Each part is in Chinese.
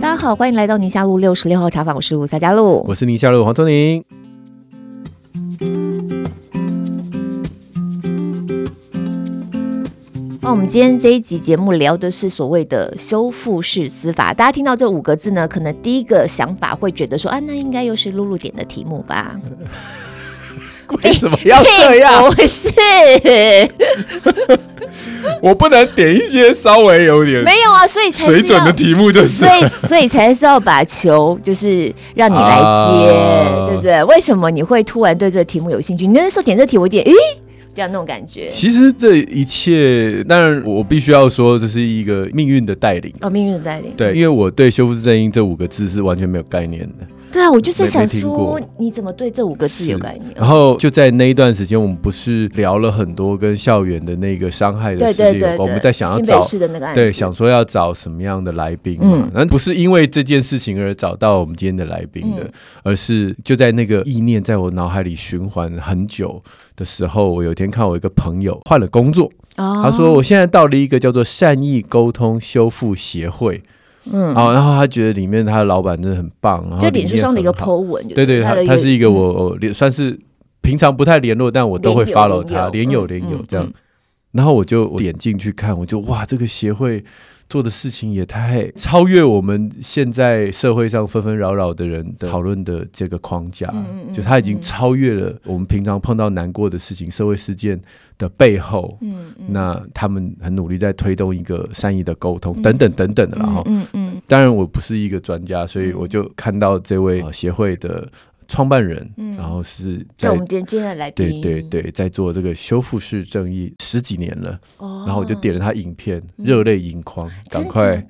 大家好，欢迎来到宁夏路六十六号茶坊，我是吴萨加路，我是宁夏路黄宗宁。那我们今天这一集节目聊的是所谓的修复式司法。大家听到这五个字呢，可能第一个想法会觉得说啊，那应该又是露露点的题目吧？为什么要这样？不是，我不能点一些稍微有点没有啊，所以才水准的题目就是，所以所以才是要把球就是让你来接，啊、对不对？为什么你会突然对这个题目有兴趣？你那时候点这题，我一点诶。这样那种感觉，其实这一切，当然我必须要说，这是一个命运的带领哦，命运的带领。对，因为我对“修复正义”这五个字是完全没有概念的。对啊，我就在想说，你怎么对这五个字有概念？然后就在那一段时间，我们不是聊了很多跟校园的那个伤害的事情，对对对对，我们在想要找对，想说要找什么样的来宾嘛？那、嗯、不是因为这件事情而找到我们今天的来宾的，嗯、而是就在那个意念在我脑海里循环很久的时候，我有一天看我一个朋友换了工作，哦、他说我现在到了一个叫做善意沟通修复协会，嗯，好，然后他觉得里面他的老板真的很棒，然后就脸书上的一个 po 文，对对，他他是一个我算是平常不太联络，但我都会 follow 他，连友连友这样，然后我就点进去看，我就哇，这个协会。做的事情也太超越我们现在社会上纷纷扰扰的人的讨论的这个框架，嗯、就他已经超越了我们平常碰到难过的事情、社会事件的背后。嗯嗯、那他们很努力在推动一个善意的沟通，等等等等的。然后，嗯嗯嗯、当然我不是一个专家，所以我就看到这位协会的。创办人，嗯、然后是在我们今天的来宾，对对对，在做这个修复式正义十几年了，哦、然后我就点了他影片，热泪盈眶，赶、嗯、快，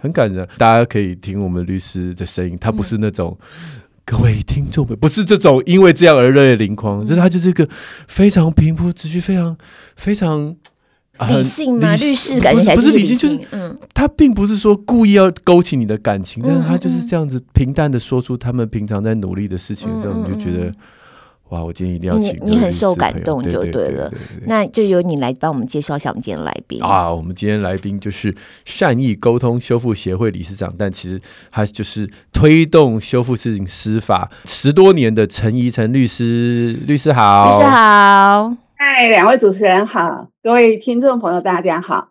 很感人，大家可以听我们律师的声音，他不是那种、嗯、各位听众们，不是这种因为这样而热泪盈眶，嗯、就是他就是一个非常平铺直叙，非常非常。理性吗？律师感觉不是理性，就是嗯，他并不是说故意要勾起你的感情，但是他就是这样子平淡的说出他们平常在努力的事情的时候，你就觉得哇，我今天一定要请你，你很受感动就对了。那就由你来帮我们介绍一下我们今天来宾啊。我们今天来宾就是善意沟通修复协会理事长，但其实他就是推动修复式司法十多年的陈怡陈律师。律师好，律师好。嗨，两位主持人好，各位听众朋友大家好。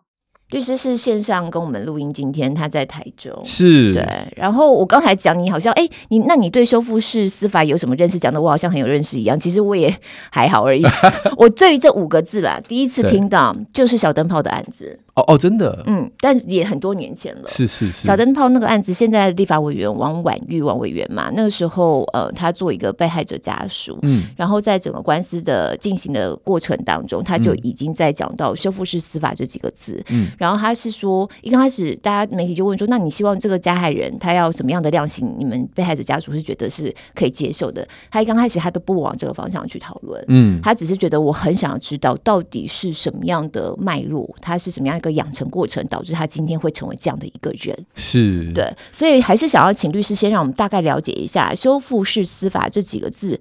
律师是线上跟我们录音，今天他在台中，是对。然后我刚才讲你好像，哎，你那你对修复式司法有什么认识？讲的我好像很有认识一样，其实我也还好而已。我对于这五个字啦，第一次听到就是小灯泡的案子。哦哦，真的，嗯，但也很多年前了。是是是，小灯泡那个案子，现在的立法委员王婉玉王委员嘛，那个时候呃，他做一个被害者家属，嗯，然后在整个官司的进行的过程当中，他就已经在讲到修复式司法这几个字，嗯，然后他是说，一刚开始大家媒体就问说，那你希望这个加害人他要什么样的量刑？你们被害者家属是觉得是可以接受的？他一刚开始他都不往这个方向去讨论，嗯，他只是觉得我很想要知道到底是什么样的脉络，他是什么样。个养成过程导致他今天会成为这样的一个人，是对，所以还是想要请律师先让我们大概了解一下“修复式司法”这几个字，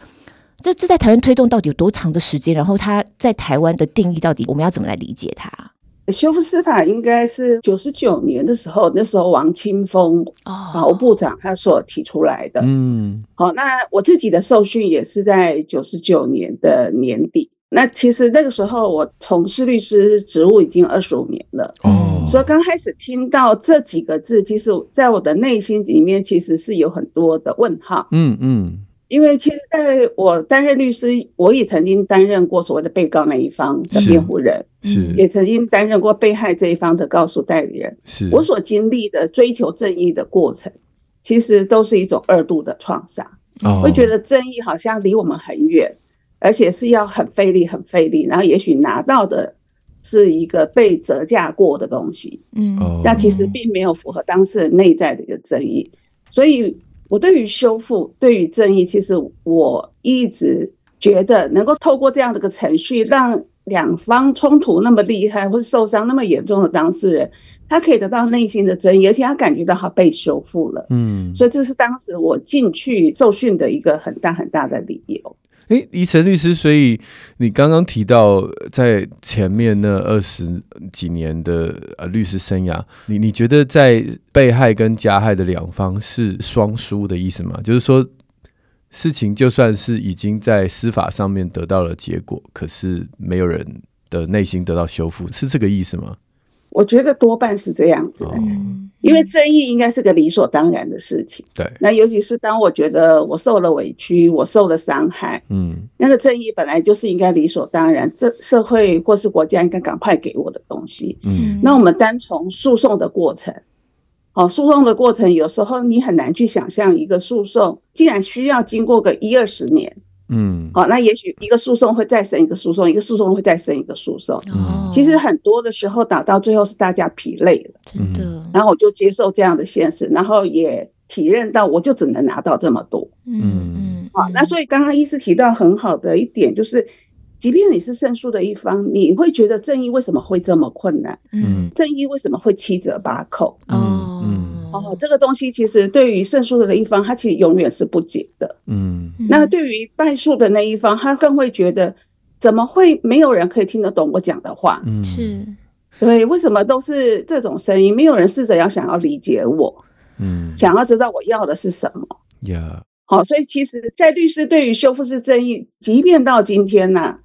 这这在台湾推动到底有多长的时间？然后他在台湾的定义到底我们要怎么来理解它？修复司法应该是九十九年的时候，那时候王清峰法务部长他所提出来的。嗯，好，那我自己的受训也是在九十九年的年底。那其实那个时候我从事律师职务已经二十五年了，哦，所以刚开始听到这几个字，其实在我的内心里面其实是有很多的问号，嗯嗯，因为其实在我担任律师，我也曾经担任过所谓的被告那一方的辩护人，是，也曾经担任过被害这一方的告诉代理人，是。我所经历的追求正义的过程，其实都是一种二度的创伤，哦，会觉得正义好像离我们很远。而且是要很费力，很费力，然后也许拿到的是一个被折价过的东西，嗯，那其实并没有符合当事人内在的一个正义。所以，我对于修复、对于正义，其实我一直觉得能够透过这样的一个程序，让两方冲突那么厉害或者受伤那么严重的当事人，他可以得到内心的正义，而且他感觉到他被修复了，嗯，所以这是当时我进去受训的一个很大很大的理由。哎，怡辰律师，所以你刚刚提到在前面那二十几年的呃律师生涯，你你觉得在被害跟加害的两方是双输的意思吗？就是说，事情就算是已经在司法上面得到了结果，可是没有人的内心得到修复，是这个意思吗？我觉得多半是这样子的，嗯，因为正义应该是个理所当然的事情。对，那尤其是当我觉得我受了委屈，我受了伤害，嗯，那个正义本来就是应该理所当然，这社会或是国家应该赶快给我的东西。嗯，那我们单从诉讼的过程，哦，诉讼的过程有时候你很难去想象一个诉讼竟然需要经过个一二十年。嗯，好，那也许一个诉讼会再审一个诉讼，一个诉讼会再审一个诉讼。哦，其实很多的时候打到最后是大家疲累了，真的。然后我就接受这样的现实，然后也体认到我就只能拿到这么多。嗯嗯。好，那所以刚刚医师提到很好的一点就是，即便你是胜诉的一方，你会觉得正义为什么会这么困难？嗯，正义为什么会七折八扣？哦。嗯。哦，这个东西其实对于胜诉的那一方，他其实永远是不解的。嗯，那对于败诉的那一方，他更会觉得，怎么会没有人可以听得懂我讲的话？嗯，是，对，为什么都是这种声音？没有人试着要想要理解我，嗯，想要知道我要的是什么？呀，好，所以其实，在律师对于修复式正义，即便到今天呢、啊，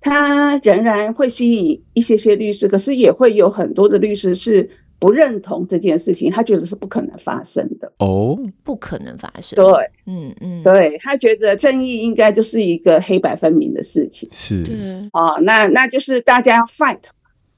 他仍然会吸引一些些律师，可是也会有很多的律师是。不认同这件事情，他觉得是不可能发生的。哦，不可能发生。对，嗯嗯，对，他觉得正义应该就是一个黑白分明的事情。是，哦，那那就是大家要 fight，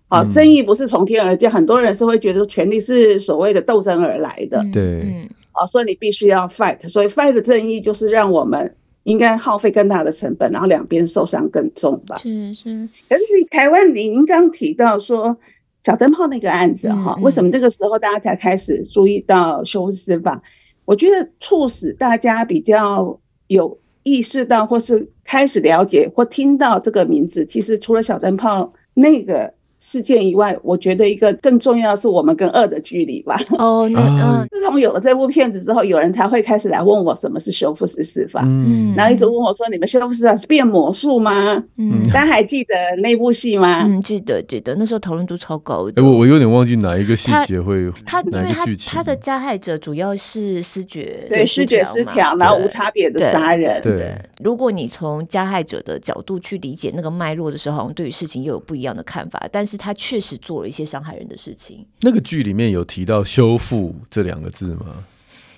哦，正义不是从天而降，很多人是会觉得权力是所谓的斗争而来的。对，嗯，哦，所以你必须要 fight，所以 fight 的正义就是让我们应该耗费更大的成本，然后两边受伤更重吧。是是，可是台湾，您刚提到说。小灯泡那个案子哈，为什么这个时候大家才开始注意到修司法？我觉得促使大家比较有意识到，或是开始了解或听到这个名字，其实除了小灯泡那个。事件以外，我觉得一个更重要的是我们跟恶的距离吧。哦，那嗯，自从有了这部片子之后，有人才会开始来问我什么是修复式司法，嗯，然后一直问我说：“你们修复式司法是变魔术吗？”嗯，大家还记得那部戏吗？嗯，记得记得，那时候讨论度超高的。哎，我我有点忘记哪一个细节会他，他因为他他的加害者主要是视觉对视觉失调，然后无差别的杀人。对，如果你从加害者的角度去理解那个脉络的时候，好像对于事情又有不一样的看法，但是。他确实做了一些伤害人的事情。那个剧里面有提到“修复”这两个字吗？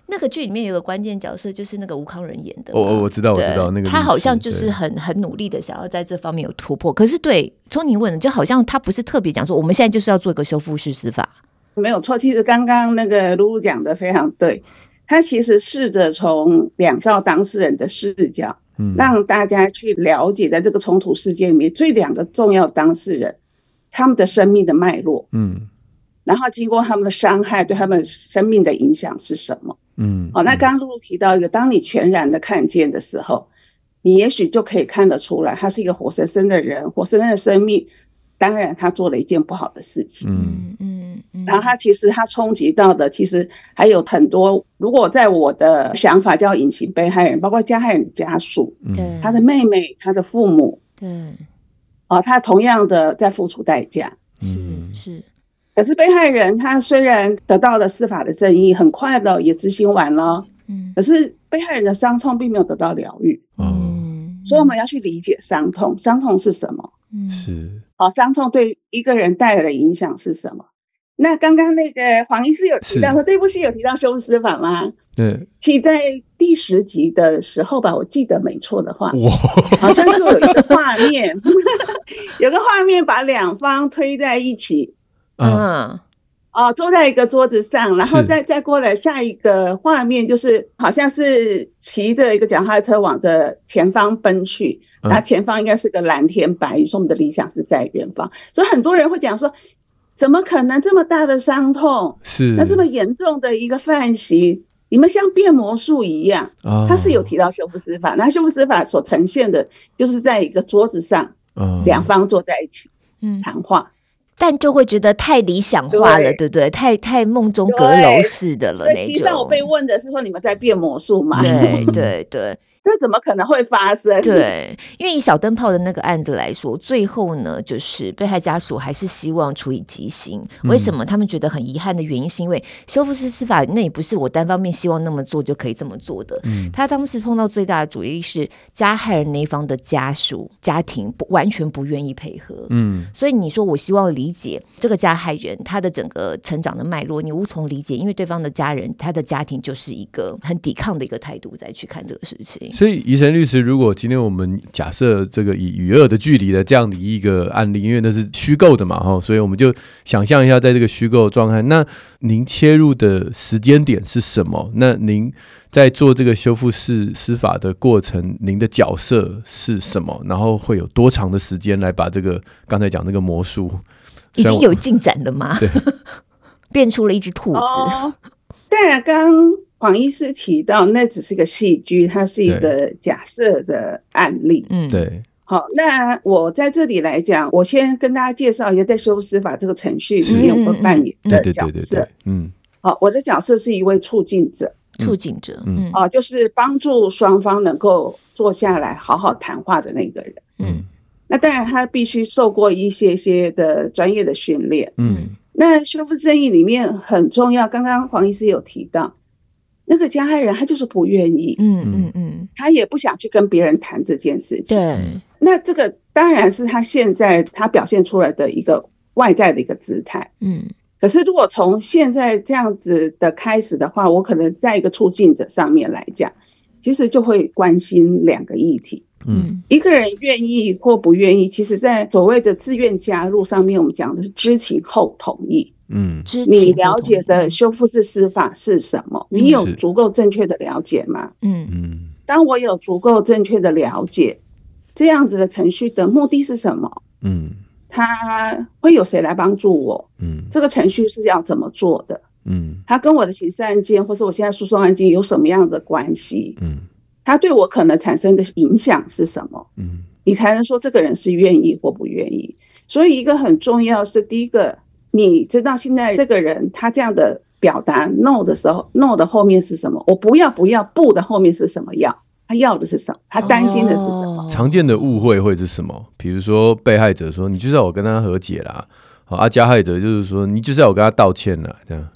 那个剧里面有个关键角色，就是那个吴康仁演的。哦，我知道，我知道那个。他好像就是很很努力的想要在这方面有突破。可是，对，从你问的，就好像他不是特别讲说，我们现在就是要做一个修复式司法。没有错，其实刚刚那个露露讲的非常对。他其实试着从两造当事人的视角，嗯，让大家去了解，在这个冲突事件里面，最两个重要当事人。他们的生命的脉络，嗯，然后经过他们的伤害，对他们生命的影响是什么？嗯，好，那刚刚露露提到一个，当你全然的看见的时候，你也许就可以看得出来，他是一个活生生的人，活生生的生命。当然，他做了一件不好的事情，嗯嗯嗯。然后他其实他冲击到的，其实还有很多。如果在我的想法叫隐形被害人，包括加害人的家属，对，他的妹妹，他的父母，对。哦，他同样的在付出代价，嗯是。可是被害人他虽然得到了司法的正义，很快的也执行完了，嗯。可是被害人的伤痛并没有得到疗愈，嗯。所以我们要去理解伤痛，伤痛是什么？嗯，是。哦，伤痛对一个人带来的影响是什么？那刚刚那个黄医师有提到说，这部戏有提到修复司法吗？对，其在第十集的时候吧，我记得没错的话，好像就有一个画面，有个画面把两方推在一起，嗯，哦，坐在一个桌子上，然后再再过来下一个画面，就是好像是骑着一个脚踏车往着前方奔去，那前方应该是个蓝天白云，说我们的理想是在远方，所以很多人会讲说，怎么可能这么大的伤痛？是。那这么严重的一个犯行？你们像变魔术一样，他是有提到修复司法，那修复司法所呈现的，就是在一个桌子上，两方坐在一起，嗯，谈话，但就会觉得太理想化了，对不对？太太梦中阁楼似的了那种。实际上我被问的是说，你们在变魔术嘛？对对对。这怎么可能会发生？对，因为以小灯泡的那个案子来说，最后呢，就是被害家属还是希望处以极刑。为什么他们觉得很遗憾的原因，是因为修复式司法那也不是我单方面希望那么做就可以这么做的。嗯，他当时碰到最大的阻力是加害人那一方的家属家庭不完全不愿意配合。嗯，所以你说我希望理解这个加害人他的整个成长的脉络，你无从理解，因为对方的家人他的家庭就是一个很抵抗的一个态度再去看这个事情。所以，怡晨律师，如果今天我们假设这个以与恶的距离的这样的一个案例，因为那是虚构的嘛，哈，所以我们就想象一下，在这个虚构状态，那您切入的时间点是什么？那您在做这个修复式司法的过程，您的角色是什么？然后会有多长的时间来把这个刚才讲那个魔术已经有进展了吗？对，变出了一只兔子。对啊，刚。黄医师提到，那只是个戏剧，它是一个假设的案例。嗯，对。好，那我在这里来讲，我先跟大家介绍一下，在修复司法这个程序里面，我扮演的角色。嗯，好，我的角色是一位促进者。促进者，嗯，哦，就是帮助双方能够坐下来好好谈话的那个人。嗯，那当然，他必须受过一些些的专业的训练。嗯，那修复正义里面很重要，刚刚黄医师有提到。那个加害人他就是不愿意，嗯嗯嗯，他也不想去跟别人谈这件事情。对，那这个当然是他现在他表现出来的一个外在的一个姿态。嗯，可是如果从现在这样子的开始的话，我可能在一个促进者上面来讲，其实就会关心两个议题。嗯，一个人愿意或不愿意，其实在所谓的自愿加入上面，我们讲的是知情后同意。嗯，你了解的修复式司法是什么？你有足够正确的了解吗？嗯嗯。当我有足够正确的了解，这样子的程序的目的是什么？嗯，他会有谁来帮助我？嗯，这个程序是要怎么做的？嗯，他跟我的刑事案件或是我现在诉讼案件有什么样的关系？嗯，他对我可能产生的影响是什么？嗯，你才能说这个人是愿意或不愿意。所以一个很重要是第一个。你知道现在这个人他这样的表达 no 的时候，no 的后面是什么？我不要不要，不的后面是什么？要他要的是什么？他担心的是什么？常见的误会会是什么？比如说被害者说你就是要我跟他和解啦，好啊，加害者就是说你就是要我跟他道歉啦，这样。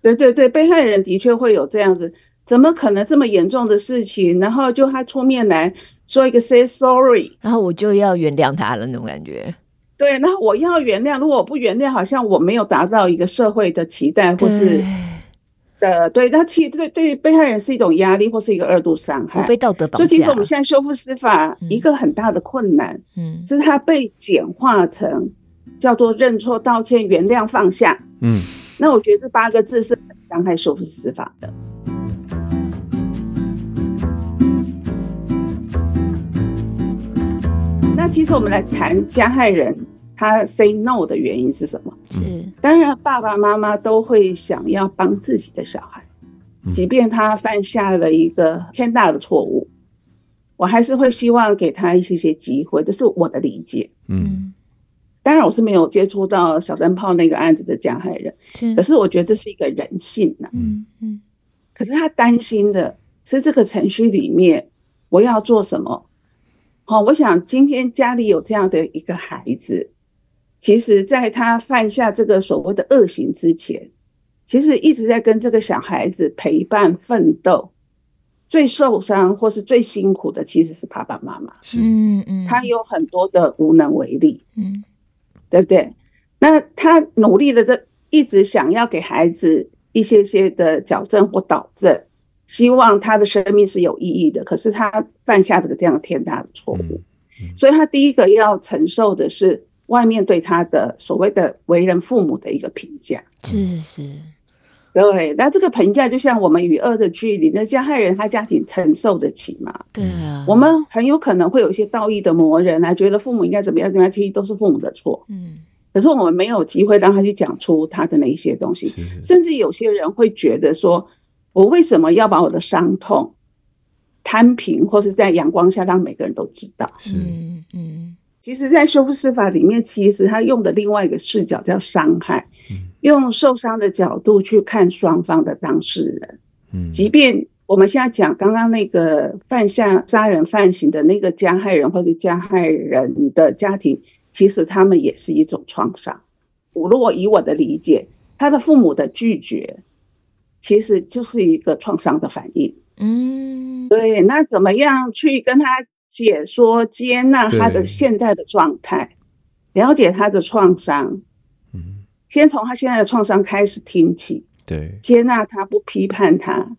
对对对，被害人的确会有这样子，怎么可能这么严重的事情，然后就他出面来说一个 say sorry，然后我就要原谅他了那种感觉。对，那我要原谅。如果我不原谅，好像我没有达到一个社会的期待，或是的，对，那其实对对被害人是一种压力，或是一个二度伤害，被道德绑架。所以其实我们现在修复司法一个很大的困难，嗯，是它被简化成叫做认错、道歉、原谅、放下。嗯，那我觉得这八个字是很伤害修复司法的。那其实我们来谈加害人他 say no 的原因是什么？是当然，爸爸妈妈都会想要帮自己的小孩，即便他犯下了一个天大的错误，我还是会希望给他一些些机会，这是我的理解。嗯，当然我是没有接触到小灯泡那个案子的加害人，可是我觉得这是一个人性呢。嗯嗯，可是他担心的是这个程序里面我要做什么？好，我想今天家里有这样的一个孩子，其实在他犯下这个所谓的恶行之前，其实一直在跟这个小孩子陪伴奋斗。最受伤或是最辛苦的其实是爸爸妈妈，嗯嗯，他有很多的无能为力，嗯，对不对？那他努力的这一直想要给孩子一些些的矫正或导正。希望他的生命是有意义的，可是他犯下这个这样天大的错误，嗯嗯、所以他第一个要承受的是外面对他的所谓的为人父母的一个评价。是是，对。那这个评价就像我们与恶的距离，那加害人他家庭承受得起吗？对啊。我们很有可能会有一些道义的磨人啊，觉得父母应该怎么样怎么样，其实都是父母的错。嗯。可是我们没有机会让他去讲出他的那一些东西，是是甚至有些人会觉得说。我为什么要把我的伤痛摊平，或是在阳光下让每个人都知道？嗯嗯。其实，在修复司法里面，其实他用的另外一个视角叫伤害，用受伤的角度去看双方的当事人。嗯。即便我们现在讲刚刚那个犯下杀人犯行的那个加害人或是加害人的家庭，其实他们也是一种创伤。我如果以我的理解，他的父母的拒绝，其实就是一个创伤的反应。嗯，对。那怎么样去跟他解说、接纳他的现在的状态，了解他的创伤？嗯，先从他现在的创伤开始听起。对，接纳他，不批判他。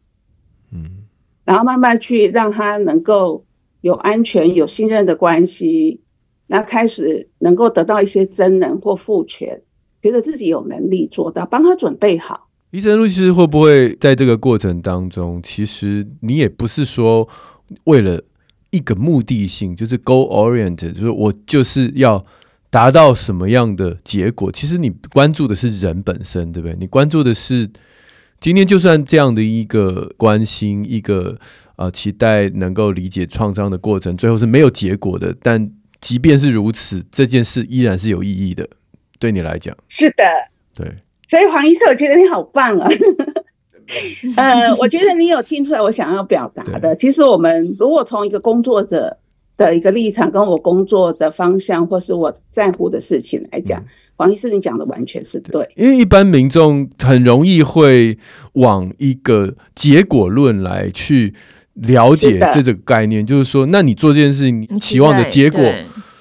嗯，然后慢慢去让他能够有安全、有信任的关系，那开始能够得到一些真能或赋权，觉得自己有能力做到，帮他准备好。伊森律师会不会在这个过程当中，其实你也不是说为了一个目的性，就是 goal oriented，就是我就是要达到什么样的结果？其实你关注的是人本身，对不对？你关注的是。今天就算这样的一个关心，一个呃期待能够理解创伤的过程，最后是没有结果的。但即便是如此，这件事依然是有意义的，对你来讲。是的，对。所以黄医生，我觉得你好棒啊！呃，我觉得你有听出来我想要表达的。其实我们如果从一个工作者的一个立场，跟我工作的方向，或是我在乎的事情来讲。嗯黄医师，你讲的完全是对，因为一般民众很容易会往一个结果论来去了解这个概念，就是说，那你做这件事情，你期望的结果，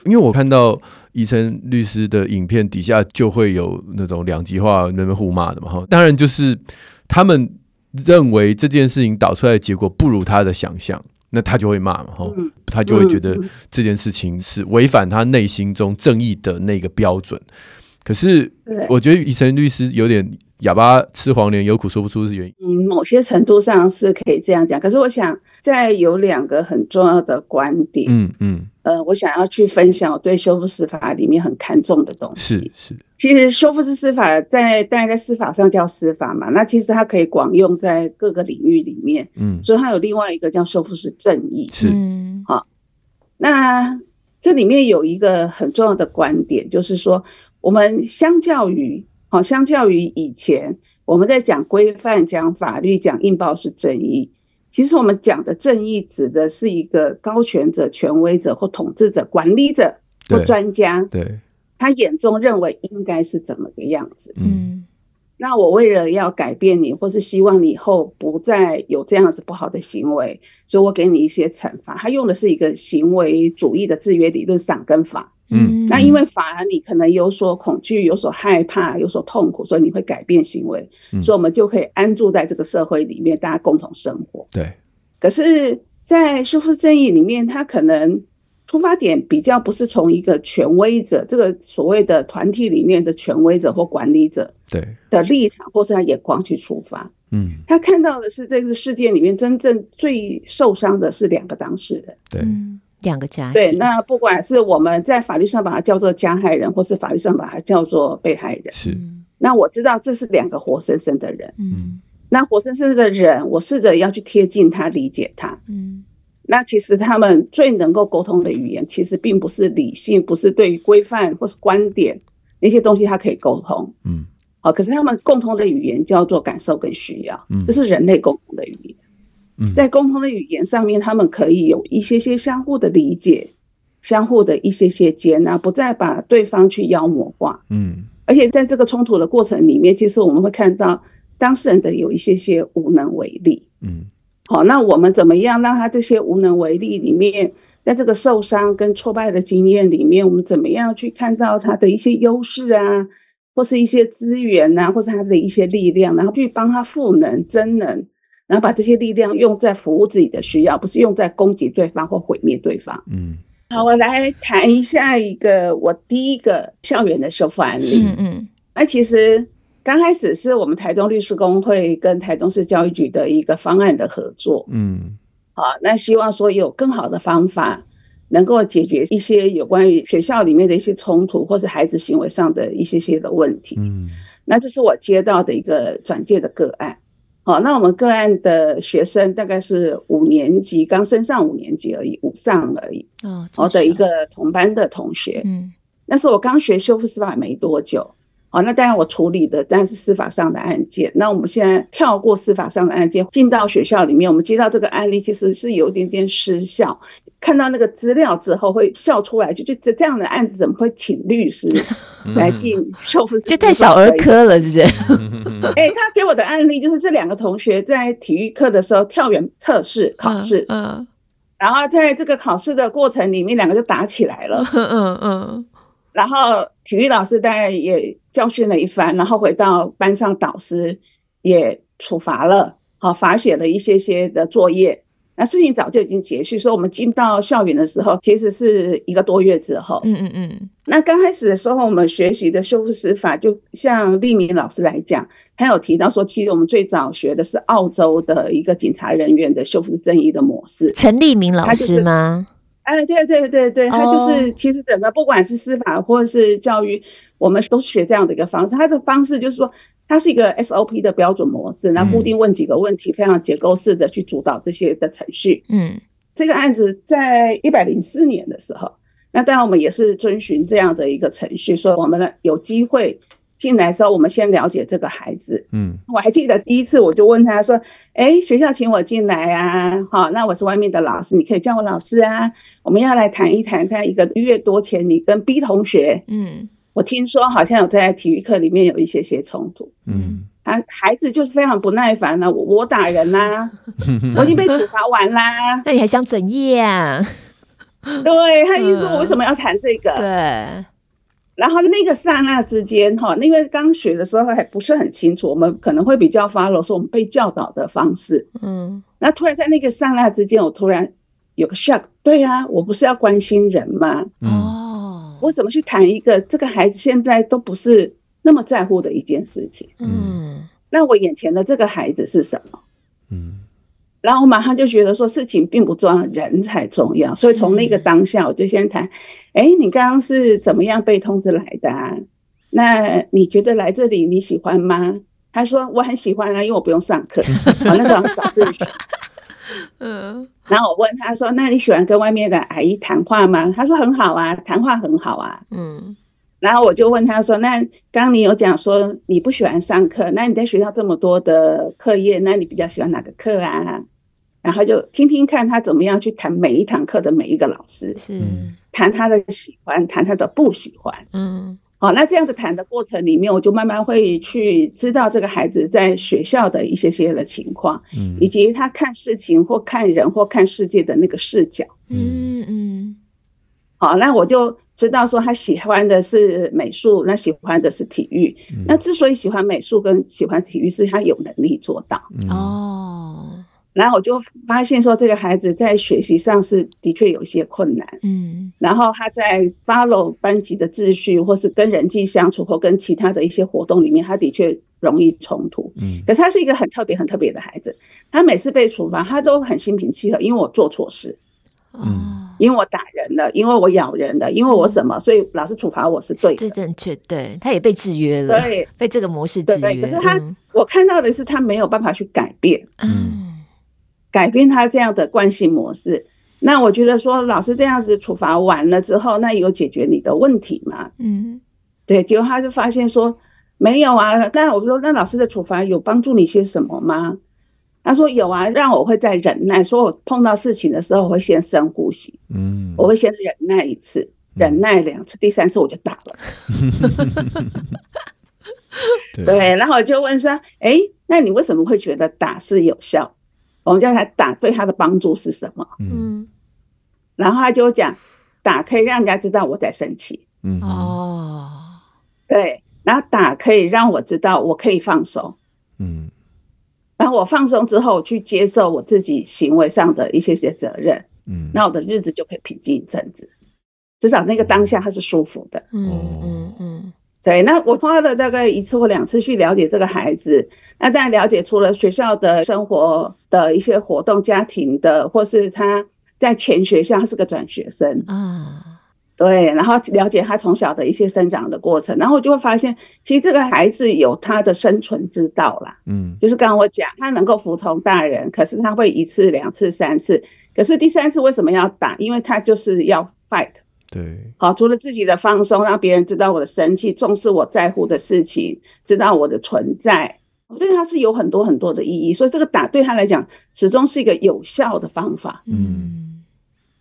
因为我看到宜晨律师的影片底下就会有那种两极化、那边互骂的嘛，哈，当然就是他们认为这件事情导出来的结果不如他的想象，那他就会骂嘛，哈，他就会觉得这件事情是违反他内心中正义的那个标准。可是，我觉得以晨律师有点哑巴吃黄连，有苦说不出是原因。嗯，某些程度上是可以这样讲。可是，我想再有两个很重要的观点。嗯嗯。呃，我想要去分享我对修复司法里面很看重的东西。是是。其实修复式司法在当然在司法上叫司法嘛，那其实它可以广用在各个领域里面。嗯。所以它有另外一个叫修复式正义。是。好，那这里面有一个很重要的观点，就是说。我们相较于，好，相较于以前，我们在讲规范、讲法律、讲硬报是正义，其实我们讲的正义指的是一个高权者、权威者或统治者、管理者或专家，对，他眼中认为应该是怎么个样子。嗯，那我为了要改变你，或是希望你以后不再有这样子不好的行为，所以我给你一些惩罚。他用的是一个行为主义的制约理论——赏跟罚。嗯，那因为反而你可能有所恐惧、有所害怕、有所痛苦，所以你会改变行为，嗯、所以我们就可以安住在这个社会里面，大家共同生活。对。可是，在修复正义里面，他可能出发点比较不是从一个权威者，这个所谓的团体里面的权威者或管理者对的立场或是他眼光去出发。嗯，他看到的是这个世界里面真正最受伤的是两个当事人。对。嗯两个家对，那不管是我们在法律上把它叫做加害人，或是法律上把它叫做被害人，是。那我知道这是两个活生生的人，嗯。那活生生的人，我试着要去贴近他，理解他，嗯。那其实他们最能够沟通的语言，其实并不是理性，不是对于规范或是观点那些东西，他可以沟通，嗯。好，可是他们共同的语言叫做感受跟需要，嗯，这是人类共同的语言。在共同的语言上面，他们可以有一些些相互的理解，相互的一些些接纳，不再把对方去妖魔化。嗯，而且在这个冲突的过程里面，其实我们会看到当事人的有一些些无能为力。嗯，好，那我们怎么样让他这些无能为力里面，在这个受伤跟挫败的经验里面，我们怎么样去看到他的一些优势啊，或是一些资源啊，或是他的一些力量，然后去帮他赋能、增能。然后把这些力量用在服务自己的需要，不是用在攻击对方或毁灭对方。嗯，好，我来谈一下一个我第一个校园的修复案例。嗯嗯，那其实刚开始是我们台中律师工会跟台中市教育局的一个方案的合作。嗯，好，那希望说有更好的方法能够解决一些有关于学校里面的一些冲突，或是孩子行为上的一些些的问题。嗯，那这是我接到的一个转介的个案。好，那我们个案的学生大概是五年级，刚升上五年级而已，五上而已。哦，我的一个同班的同学。嗯，那是我刚学修复司法没多久，好，那当然我处理的当然是司法上的案件。那我们现在跳过司法上的案件，进到学校里面，我们接到这个案例，其实是有一点点失效。看到那个资料之后，会笑出来，就觉得这样的案子怎么会请律师来进修复？这太小儿科了，是不是？哎、欸，他给我的案例就是这两个同学在体育课的时候跳远测试考试，嗯，然后在这个考试的过程里面，两个就打起来了，嗯嗯嗯，然后体育老师当然也教训了一番，然后回到班上，导师也处罚了，好，罚写了一些些的作业。那事情早就已经结束，所以我们进到校园的时候，其实是一个多月之后。嗯嗯嗯。那刚开始的时候，我们学习的修复师法，就像立明老师来讲，他有提到说，其实我们最早学的是澳洲的一个警察人员的修复正义的模式。陈立明老师吗？哎，对对对对，他就是其实整个不管是司法或者是教育，我们都学这样的一个方式。他的方式就是说。它是一个 SOP 的标准模式，那固定问几个问题，非常结构式的去主导这些的程序。嗯，这个案子在一百零四年的时候，那当然我们也是遵循这样的一个程序，说我们呢有机会进来的时候，我们先了解这个孩子。嗯，我还记得第一次我就问他说：“哎，学校请我进来啊，好，那我是外面的老师，你可以叫我老师啊。我们要来谈一谈，看一个月多前你跟 B 同学，嗯。”我听说好像有在体育课里面有一些些冲突，嗯，啊，孩子就是非常不耐烦了，我我打人啦、啊，我已经被处罚完啦，那你还想怎样？对，他意思说我为什么要谈这个？对，然后那个刹那之间哈，因为刚学的时候还不是很清楚，我们可能会比较 follow 说我们被教导的方式，嗯，那突然在那个刹那之间，我突然有个 shock，对、啊，我不是要关心人吗？哦。我怎么去谈一个这个孩子现在都不是那么在乎的一件事情？嗯，那我眼前的这个孩子是什么？嗯，然后我马上就觉得说事情并不重要，人才重要。所以从那个当下，我就先谈，哎，你刚刚是怎么样被通知来的啊？那你觉得来这里你喜欢吗？他说我很喜欢啊，因为我不用上课。我那时候早自习。嗯，然后我问他说：“那你喜欢跟外面的阿姨谈话吗？”他说：“很好啊，谈话很好啊。”嗯，然后我就问他说：“那刚你有讲说你不喜欢上课，那你在学校这么多的课业，那你比较喜欢哪个课啊？”然后就听听看他怎么样去谈每一堂课的每一个老师，是谈他的喜欢，谈他的不喜欢，嗯。好，那这样子谈的过程里面，我就慢慢会去知道这个孩子在学校的一些些的情况，嗯，以及他看事情或看人或看世界的那个视角，嗯嗯。好，那我就知道说他喜欢的是美术，那喜欢的是体育。那之所以喜欢美术跟喜欢体育，是他有能力做到。哦。然后我就发现说，这个孩子在学习上是的确有一些困难，嗯，然后他在 follow 班级的秩序，或是跟人际相处，或跟其他的一些活动里面，他的确容易冲突，嗯，可是他是一个很特别、很特别的孩子，他每次被处罚，他都很心平气和，因为我做错事，嗯，因为我打人了，因为我咬人了，因为我什么，所以老师处罚我是对的，这正确，对，他也被制约了，对，被这个模式制约，可是他，嗯，我看到的是他没有办法去改变，嗯。改变他这样的惯性模式，那我觉得说老师这样子处罚完了之后，那有解决你的问题吗？嗯，对，结果他就发现说没有啊。那我说那老师的处罚有帮助你些什么吗？他说有啊，让我会再忍耐，说我碰到事情的时候我会先深呼吸，嗯，我会先忍耐一次，忍耐两次，第三次我就打了。对，然后我就问说，哎、欸，那你为什么会觉得打是有效？我们叫他打，对他的帮助是什么？嗯，然后他就讲，打可以让人家知道我在生气。嗯，哦，对，然后打可以让我知道我可以放松。嗯，然后我放松之后去接受我自己行为上的一些些责任。嗯，那我的日子就可以平静一阵子，至少那个当下他是舒服的。嗯嗯嗯。对，那我花了大概一次或两次去了解这个孩子。那当然了解，除了学校的生活的一些活动、家庭的，或是他在前学校他是个转学生啊，对，然后了解他从小的一些生长的过程，然后我就会发现，其实这个孩子有他的生存之道啦。嗯，就是刚刚我讲，他能够服从大人，可是他会一次、两次、三次，可是第三次为什么要打？因为他就是要 fight。对，好，除了自己的放松，让别人知道我的生气，重视我在乎的事情，知道我的存在，对他是有很多很多的意义。所以这个打对他来讲，始终是一个有效的方法。嗯，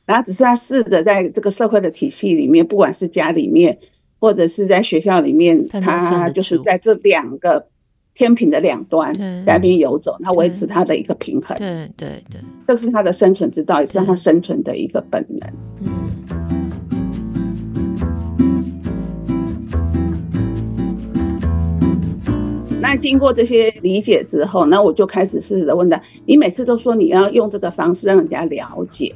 然后只是他试着在这个社会的体系里面，不管是家里面或者是在学校里面，他就是在这两个天平的两端在那边游走，他维持他的一个平衡。对对对，这是他的生存之道，也是让他生存的一个本能。嗯。那经过这些理解之后，那我就开始试着问他：你每次都说你要用这个方式让人家了解，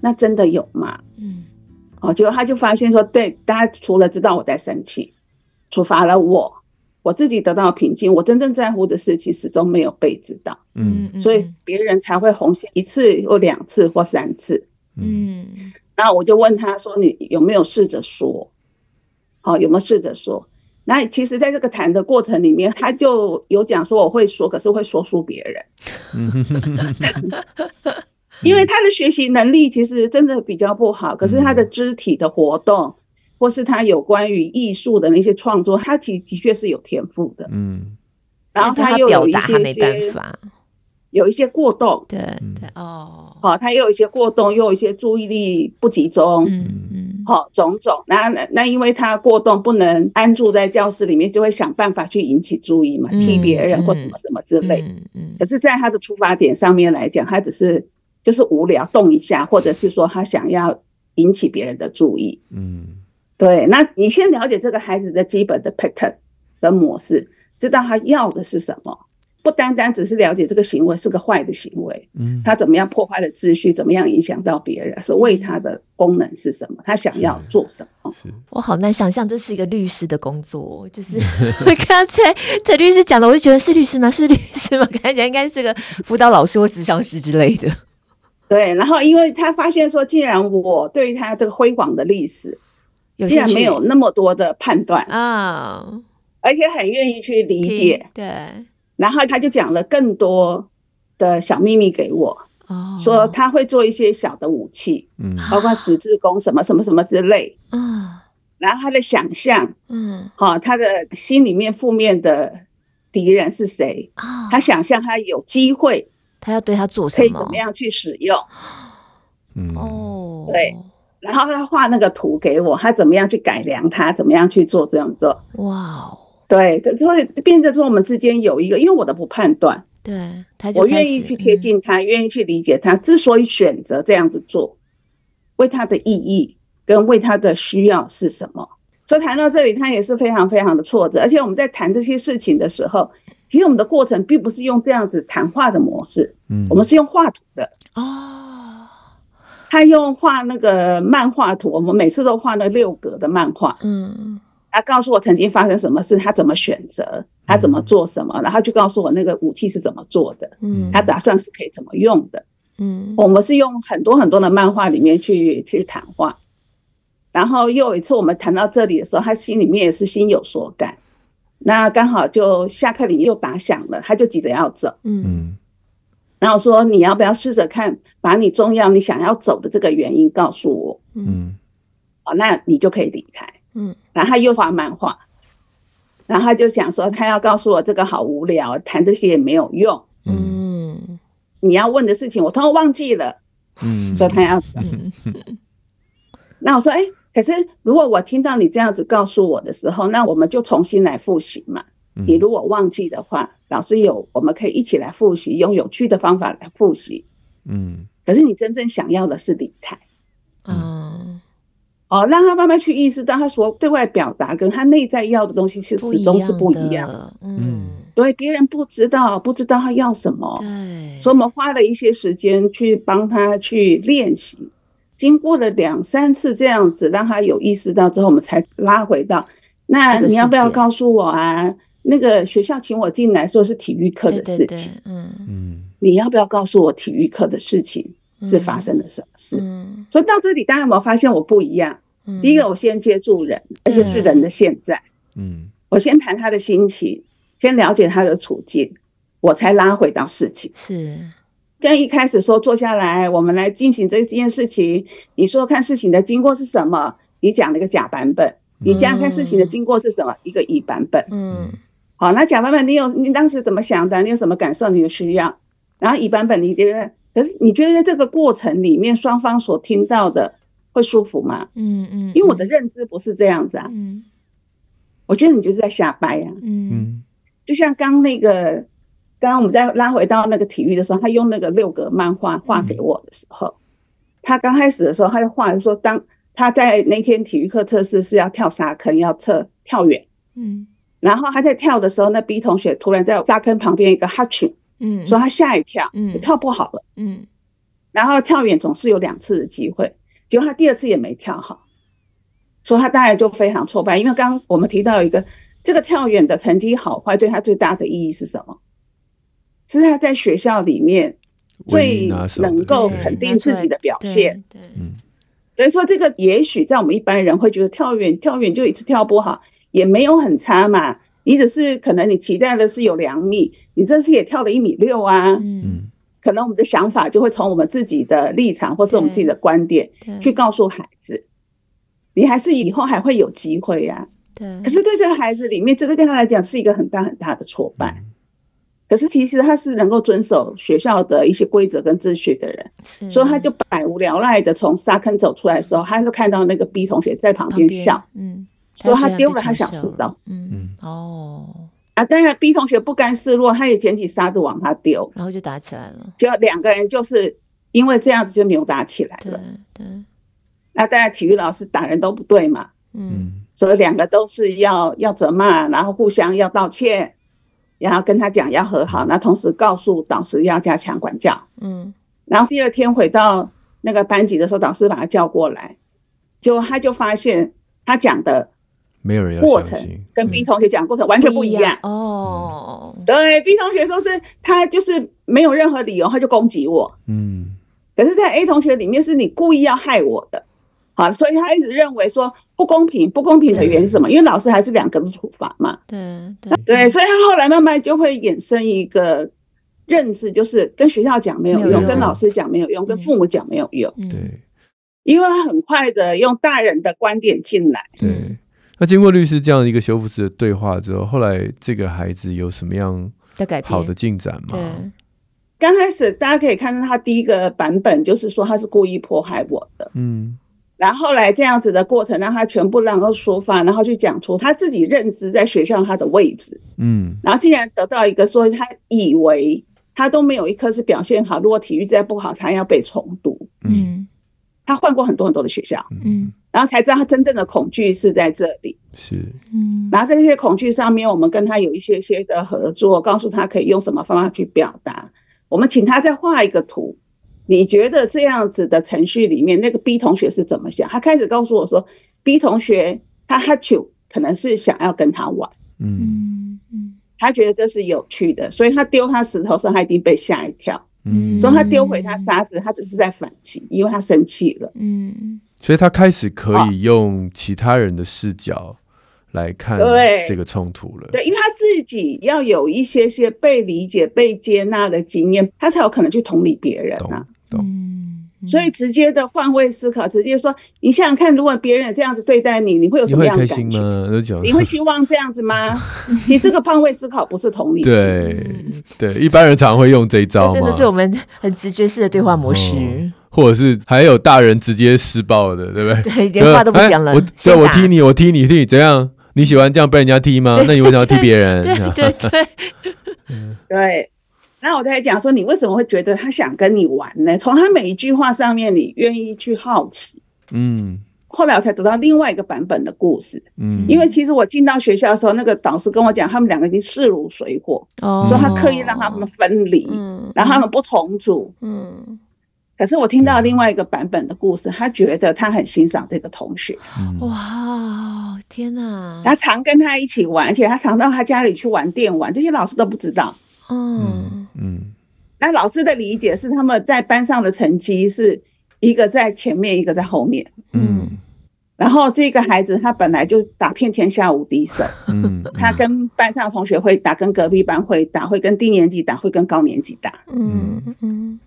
那真的有吗？嗯，哦，结果他就发现说，对，大家除了知道我在生气，处罚了我，我自己得到平静，我真正在乎的事情始终没有被知道。嗯，所以别人才会红线一次或两次或三次。嗯，那我就问他说：你有没有试着说？好，有没有试着说？那其实，在这个谈的过程里面，他就有讲说我会说，可是会说输别人。因为他的学习能力其实真的比较不好，可是他的肢体的活动，或是他有关于艺术的那些创作，他其实的确是有天赋的。嗯，然后他又有一些些。有一些过动，对对哦，好，他又有一些过动，又有一些注意力不集中，嗯嗯，好，种种，那那因为他过动，不能安住在教室里面，就会想办法去引起注意嘛，踢别人或什么什么之类，嗯嗯，可是在他的出发点上面来讲，他只是就是无聊动一下，或者是说他想要引起别人的注意，嗯，对，那你先了解这个孩子的基本的 pattern 的模式，知道他要的是什么。不单单只是了解这个行为是个坏的行为，嗯，他怎么样破坏了秩序，怎么样影响到别人，是为他的功能是什么？他想要做什么？我好难想象这是一个律师的工作，就是 我刚才在律师讲的，我就觉得是律师吗？是律师吗？感觉应该是个辅导老师或咨商师之类的。对，然后因为他发现说，既然我对于他这个辉煌的历史，既然没有那么多的判断啊，而且很愿意去理解，对。然后他就讲了更多的小秘密给我，哦，说他会做一些小的武器，嗯，包括十字弓什么什么什么之类，嗯，然后他的想象，嗯，好，他的心里面负面的敌人是谁？啊，他想象他有机会，他要对他做什么？可以怎么样去使用？嗯，哦，对，然后他画那个图给我，他怎么样去改良它？怎么样去做这样做？哇哦。对，所以变成说我们之间有一个，因为我的不判断，对，我愿意去贴近他，愿、嗯、意去理解他，之所以选择这样子做，为他的意义跟为他的需要是什么？所以谈到这里，他也是非常非常的挫折。而且我们在谈这些事情的时候，其实我们的过程并不是用这样子谈话的模式，嗯，我们是用画图的哦。他用画那个漫画图，我们每次都画那六格的漫画，嗯。他告诉我曾经发生什么事，他怎么选择，他怎么做什么，然后就告诉我那个武器是怎么做的，嗯，他打算是可以怎么用的，嗯，我们是用很多很多的漫画里面去去谈话，然后又有一次我们谈到这里的时候，他心里面也是心有所感，那刚好就下课铃又打响了，他就急着要走，嗯，然后说你要不要试着看，把你重要你想要走的这个原因告诉我，嗯，哦，那你就可以离开。嗯，然后他又画漫画，然后他就想说，他要告诉我这个好无聊，谈这些也没有用。嗯，你要问的事情我通通忘记了。嗯，说他要 那我说，哎，可是如果我听到你这样子告诉我的时候，那我们就重新来复习嘛。你如果忘记的话，老师有，我们可以一起来复习，用有趣的方法来复习。嗯，可是你真正想要的是离开。嗯。哦，让他慢慢去意识到，他所对外表达跟他内在要的东西，其实始终是不一样的。嗯，对，别人不知道，不知道他要什么。对，所以我们花了一些时间去帮他去练习。经过了两三次这样子，让他有意识到之后，我们才拉回到，那你要不要告诉我啊？那个学校请我进来说是体育课的事情。嗯嗯，你要不要告诉我体育课的事情？是发生了什么事？嗯，所以到这里，大家有没有发现我不一样？嗯，第一个，我先接住人，而且是人的现在。嗯，我先谈他的心情，先了解他的处境，我才拉回到事情。是，跟一开始说坐下来，我们来进行这件事情。你说看事情的经过是什么？你讲了一个假版本。你这样看事情的经过是什么？一个乙版本。嗯。好，那假版本你有你当时怎么想的？你有什么感受？你的需要？然后乙版本你觉得？可是你觉得在这个过程里面，双方所听到的会舒服吗？嗯嗯。因为我的认知不是这样子啊。嗯。我觉得你就是在瞎掰呀。嗯。就像刚那个。刚刚我们在拉回到那个体育的时候，他用那个六格漫画画给我的时候，嗯、他刚开始的时候，他就画说，当他在那天体育课测试是要跳沙坑，要测跳远，嗯，然后他在跳的时候，那 B 同学突然在沙坑旁边一个哈啾，嗯，说他吓一跳，嗯，跳不好了，嗯，然后跳远总是有两次的机会，结果他第二次也没跳好，所以他当然就非常挫败，因为刚刚我们提到一个这个跳远的成绩好坏对他最大的意义是什么？是他在学校里面最能够肯定自己的表现。对，嗯，所以说这个也许在我们一般人会觉得跳远跳远就一次跳不好，也没有很差嘛。你只是可能你期待的是有两米，你这次也跳了一米六啊。嗯，可能我们的想法就会从我们自己的立场或是我们自己的观点去告诉孩子，你还是以后还会有机会呀。对。可是对这个孩子里面，这个对他来讲是一个很大很大的挫败。可是其实他是能够遵守学校的一些规则跟秩序的人，所以他就百无聊赖的从沙坑走出来的时候，他就看到那个 B 同学在旁边笑，嗯，说他丢了他想知道，嗯嗯。哦，啊，当然 B 同学不甘示弱，他也捡起沙子往他丢，然后就打起来了，就两个人就是因为这样子就扭打起来了，对，那当然体育老师打人都不对嘛，嗯，所以两个都是要要责骂，然后互相要道歉。然后跟他讲要和好，那同时告诉导师要加强管教。嗯，然后第二天回到那个班级的时候，导师把他叫过来，结果他就发现他讲的没有人要过程跟 B 同学讲过程完全不一样。哦，对，B 同学说是他就是没有任何理由他就攻击我。嗯，可是，在 A 同学里面是你故意要害我的。好，所以他一直认为说不公平，不公平的原因是什么？因为老师还是两个的处罚嘛。对对对，所以他后来慢慢就会衍生一个认知，就是跟学校讲没有用，跟老师讲没有用，跟父母讲没有用。对，因为他很快的用大人的观点进来。对，那经过律师这样一个修复式的对话之后，后来这个孩子有什么样的改变？好的进展吗？刚开始大家可以看到他第一个版本，就是说他是故意迫害我的。嗯。然后后来这样子的过程，让他全部能够说法，然后去讲出他自己认知在学校他的位置，嗯，然后竟然得到一个说他以为他都没有一科是表现好，如果体育再不好，他要被重读，嗯，他换过很多很多的学校，嗯，然后才知道他真正的恐惧是在这里，是，嗯，然后在这些恐惧上面，我们跟他有一些些的合作，告诉他可以用什么方法去表达，我们请他再画一个图。你觉得这样子的程序里面，那个 B 同学是怎么想？他开始告诉我说，B 同学他哈啾可能是想要跟他玩，嗯。嗯，他觉得这是有趣的，所以他丢他石头时，他一定被吓一跳，嗯，所以他丢回他沙子，他只是在反击，因为他生气了，嗯，所以他开始可以用其他人的视角来看这个冲突了，对，因为他自己要有一些些被理解、被接纳的经验，他才有可能去同理别人啊。嗯，所以直接的换位思考，直接说，你想想看，如果别人这样子对待你，你会有什么样的感觉？你会希望这样子吗？你这个换位思考不是同理心。对对，一般人常会用这一招，真的是我们很直觉式的对话模式，或者是还有大人直接施暴的，对不对？对，连话都不讲了。我对我踢你，我踢你，踢你怎样？你喜欢这样被人家踢吗？那你为什么要踢别人？对对对，对。那我在讲说，你为什么会觉得他想跟你玩呢？从他每一句话上面，你愿意去好奇。嗯。后来我才得到另外一个版本的故事。嗯。因为其实我进到学校的时候，那个导师跟我讲，他们两个已经势如水火。哦。说他刻意让他们分离。嗯。然后他们不同组。嗯。可是我听到另外一个版本的故事，他觉得他很欣赏这个同学。哇！天哪！他常跟他一起玩，而且他常到他家里去玩电玩，这些老师都不知道。嗯嗯，那老师的理解是他们在班上的成绩是一个在前面，一个在后面。嗯，然后这个孩子他本来就打遍天下无敌手。嗯，他跟班上同学会打，跟隔壁班会打，会跟低年级打，会跟高年级打。嗯嗯，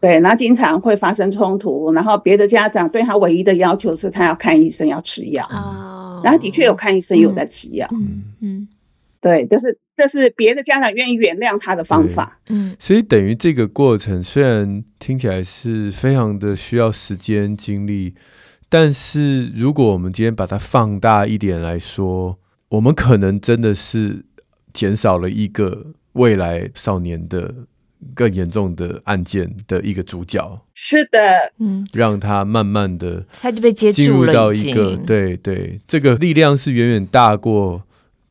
对，然后经常会发生冲突，然后别的家长对他唯一的要求是他要看医生要吃药，哦，然后的确有看医生有在吃药，嗯嗯，对，就是这是别的家长愿意原谅他的方法，嗯，所以等于这个过程虽然听起来是非常的需要时间精力，但是如果我们今天把它放大一点来说，我们可能真的是减少了一个未来少年的。更严重的案件的一个主角，是的，嗯，让他慢慢的，他就被接进入到一个，对对，这个力量是远远大过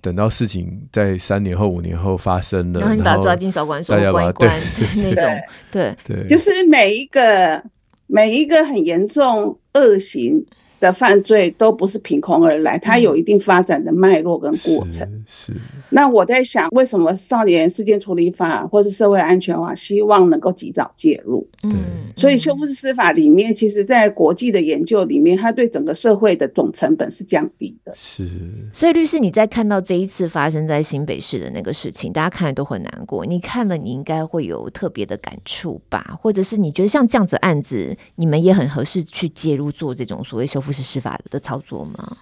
等到事情在三年后、五年后发生了，然后你把他抓进少管所，大家把他关那种，对。对，就是每一个每一个很严重恶行。的犯罪都不是凭空而来，它有一定发展的脉络跟过程。嗯、是，是。那我在想，为什么少年事件处理法或是社会安全法希望能够及早介入？嗯。所以修复式司法里面，其实在国际的研究里面，它对整个社会的总成本是降低的。是。所以律师，你在看到这一次发生在新北市的那个事情，大家看了都很难过。你看了，你应该会有特别的感触吧？或者是你觉得像这样子案子，你们也很合适去介入做这种所谓修复？不是司法的操作吗？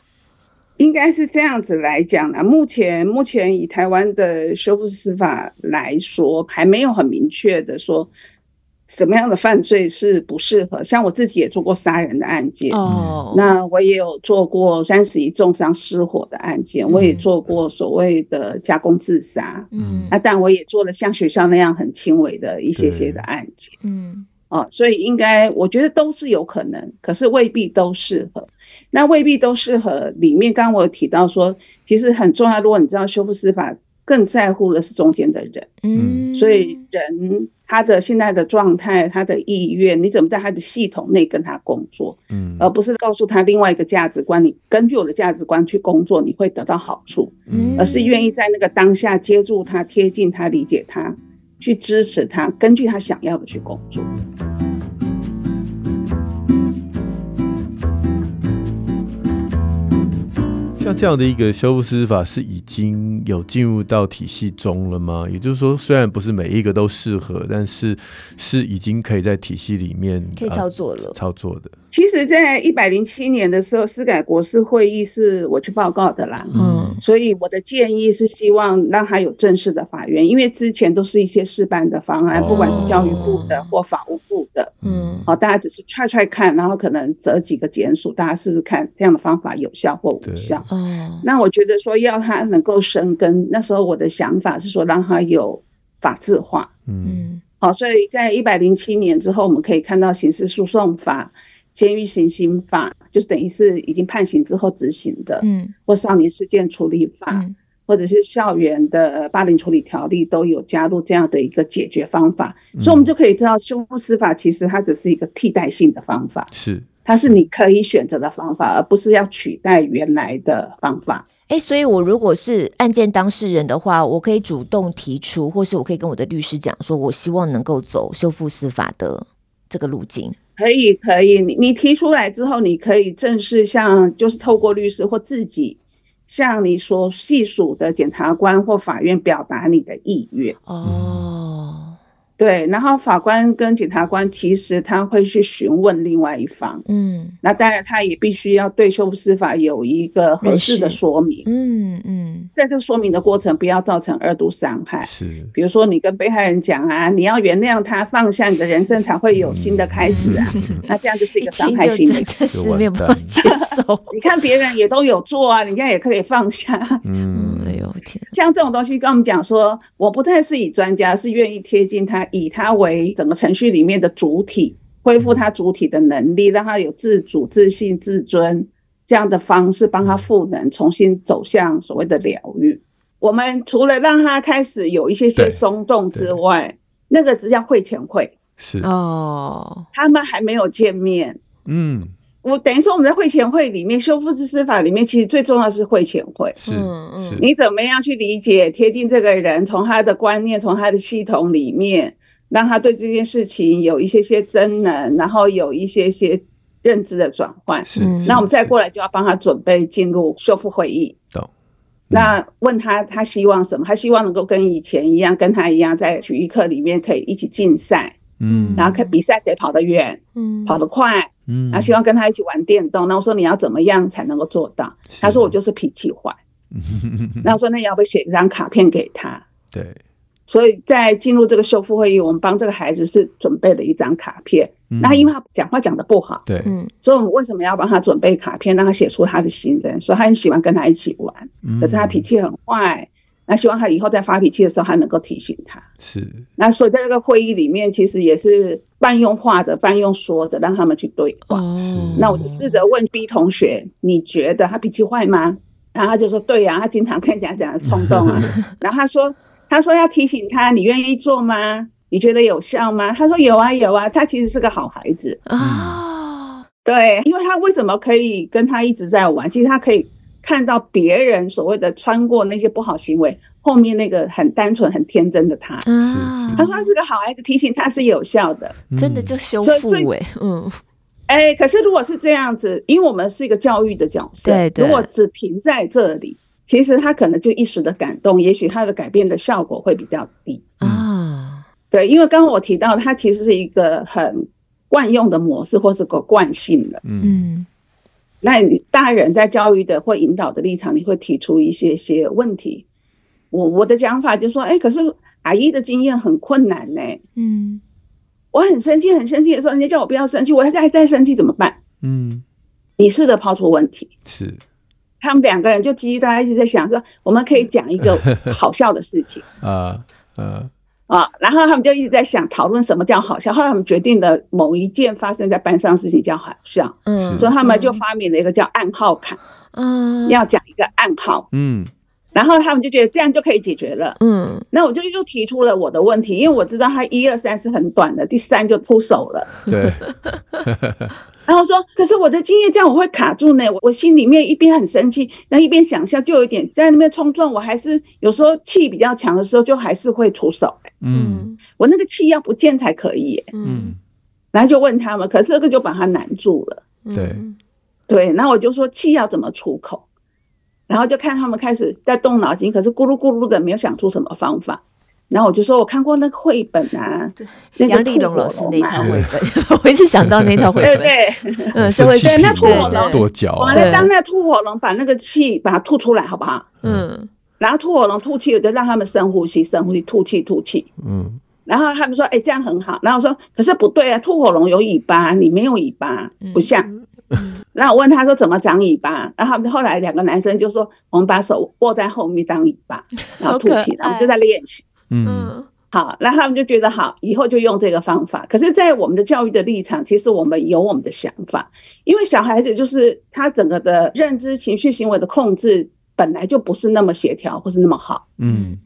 应该是这样子来讲啦。目前，目前以台湾的修复司法来说，还没有很明确的说什么样的犯罪是不适合。像我自己也做过杀人的案件哦，那我也有做过三十一重伤失火的案件，我也做过所谓的加工自杀，嗯，那但我也做了像学校那样很轻微的一些些的案件，嗯。哦，所以应该我觉得都是有可能，可是未必都适合。那未必都适合。里面刚刚我有提到说，其实很重要。如果你知道修复司法更在乎的是中间的人，嗯，所以人他的现在的状态、他的意愿，你怎么在他的系统内跟他工作，嗯，而不是告诉他另外一个价值观，你根据我的价值观去工作，你会得到好处，嗯，而是愿意在那个当下接住他、贴近他、理解他。去支持他，根据他想要的去工作。像这样的一个修复师法是已经有进入到体系中了吗？也就是说，虽然不是每一个都适合，但是是已经可以在体系里面可以操作了。啊、操作的。其实，在一百零七年的时候，司改国是会议是我去报告的啦。嗯，所以我的建议是希望让他有正式的法院，因为之前都是一些试办的方案，哦、不管是教育部的或法务部的。嗯，好，大家只是踹踹看，然后可能择几个检署，大家试试看这样的方法有效或无效。哦，那我觉得说要他能够生根，那时候我的想法是说让他有法制化。嗯，好，所以在一百零七年之后，我们可以看到刑事诉讼法、监狱行刑法，就是等于是已经判刑之后执行的。嗯，或少年事件处理法，嗯、或者是校园的霸凌处理条例，都有加入这样的一个解决方法。嗯、所以，我们就可以知道，修复司法其实它只是一个替代性的方法。是。它是你可以选择的方法，而不是要取代原来的方法。哎、欸，所以我如果是案件当事人的话，我可以主动提出，或是我可以跟我的律师讲，说我希望能够走修复司法的这个路径。可以，可以。你你提出来之后，你可以正式向，就是透过律师或自己向你所隶属的检察官或法院表达你的意愿。哦。对，然后法官跟检察官其实他会去询问另外一方，嗯，那当然他也必须要对修复司法有一个合适的说明，嗯嗯，在这个说明的过程不要造成二度伤害，是，比如说你跟被害人讲啊，你要原谅他，放下你的人生才会有新的开始啊，那这样就是一个 伤害性的，这是没有办法。接受。你看别人也都有做啊，人家也可以放下，嗯，哎呦天，像这种东西跟我们讲说，我不太是以专家，是愿意贴近他。以他为整个程序里面的主体，恢复他主体的能力，让他有自主、自信、自尊这样的方式，帮他赋能，重新走向所谓的疗愈。我们除了让他开始有一些些松动之外，那个只叫会前会是哦，他们还没有见面。嗯，我等于说我们在会前会里面，修复式司法里面，其实最重要的是会前会。是是，你怎么样去理解、贴近这个人，从他的观念，从他的系统里面。让他对这件事情有一些些真能，然后有一些些认知的转换。是，那我们再过来就要帮他准备进入修复会议。懂。嗯、那问他他希望什么？他希望能够跟以前一样，跟他一样在体育课里面可以一起竞赛，嗯，然后看比赛谁跑得远，嗯，跑得快，嗯，然后希望跟他一起玩电动。那我说你要怎么样才能够做到？他说我就是脾气坏。那我说那要不要写一张卡片给他？对。所以在进入这个修复会议，我们帮这个孩子是准备了一张卡片。嗯、那因为他讲话讲得不好，对，嗯，所以我们为什么要帮他准备卡片，让他写出他的心声？说他很喜欢跟他一起玩，嗯、可是他脾气很坏。那希望他以后在发脾气的时候，还能够提醒他。是。那所以在这个会议里面，其实也是半用画的，半用说的，让他们去对话。哦。那我就试着问 B 同学：“你觉得他脾气坏吗？”然后他就说：“对呀、啊，他经常跟人家讲的冲动啊。”然后他说。他说要提醒他，你愿意做吗？你觉得有效吗？他说有啊有啊，他其实是个好孩子啊。对，因为他为什么可以跟他一直在玩？其实他可以看到别人所谓的穿过那些不好行为后面那个很单纯、很天真的他。是是。他说他是个好孩子，提醒他是有效的，真的就修复哎。嗯。哎，可是如果是这样子，因为我们是一个教育的角色。如果只停在这里。其实他可能就一时的感动，也许他的改变的效果会比较低啊。对，因为刚刚我提到，他其实是一个很惯用的模式，或是个惯性的。嗯，那你大人在教育的或引导的立场，你会提出一些些问题。我我的讲法就是说，哎，可是阿姨的经验很困难呢。嗯，我很生气，很生气的时候，人家叫我不要生气，我还在再生气怎么办？嗯，你试着抛出问题。是。他们两个人就叽叽喳喳一直在想说，我们可以讲一个 好笑的事情啊啊啊！然后他们就一直在想讨论什么叫好笑。后来他们决定的某一件发生在班上的事情叫好笑，嗯，所以他们就发明了一个叫暗号卡，嗯，要讲一个暗号，嗯。然后他们就觉得这样就可以解决了，嗯，那我就又提出了我的问题，因为我知道他一二三是很短的，第三就出手了，对。然后说，可是我的经验这样我会卡住呢，我我心里面一边很生气，那一边想笑，就有一点在那边冲撞，我还是有时候气比较强的时候，就还是会出手，嗯，我那个气要不见才可以，嗯，然后就问他们，可是这个就把他难住了，对，对，那我就说气要怎么出口？然后就看他们开始在动脑筋，可是咕噜咕噜的没有想出什么方法。然后我就说，我看过那个绘本啊，杨丽蓉老师那套绘本，我一直想到那套绘本。对对，嗯，是会对那吐火龙跺脚，完了当那吐火龙把那个气把它吐出来，好不好？嗯。然后吐火龙吐气，我就让他们深呼吸，深呼吸，吐气，吐气。嗯。然后他们说，哎，这样很好。然后我说，可是不对啊，吐火龙有尾巴，你没有尾巴，不像。然后我问他说怎么长尾巴，然后他们后来两个男生就说，我们把手握在后面当尾巴，然后吐气，然后就在练习。嗯，好，然后他们就觉得好，以后就用这个方法。可是，在我们的教育的立场，其实我们有我们的想法，因为小孩子就是他整个的认知、情绪、行为的控制本来就不是那么协调，或是那么好。嗯，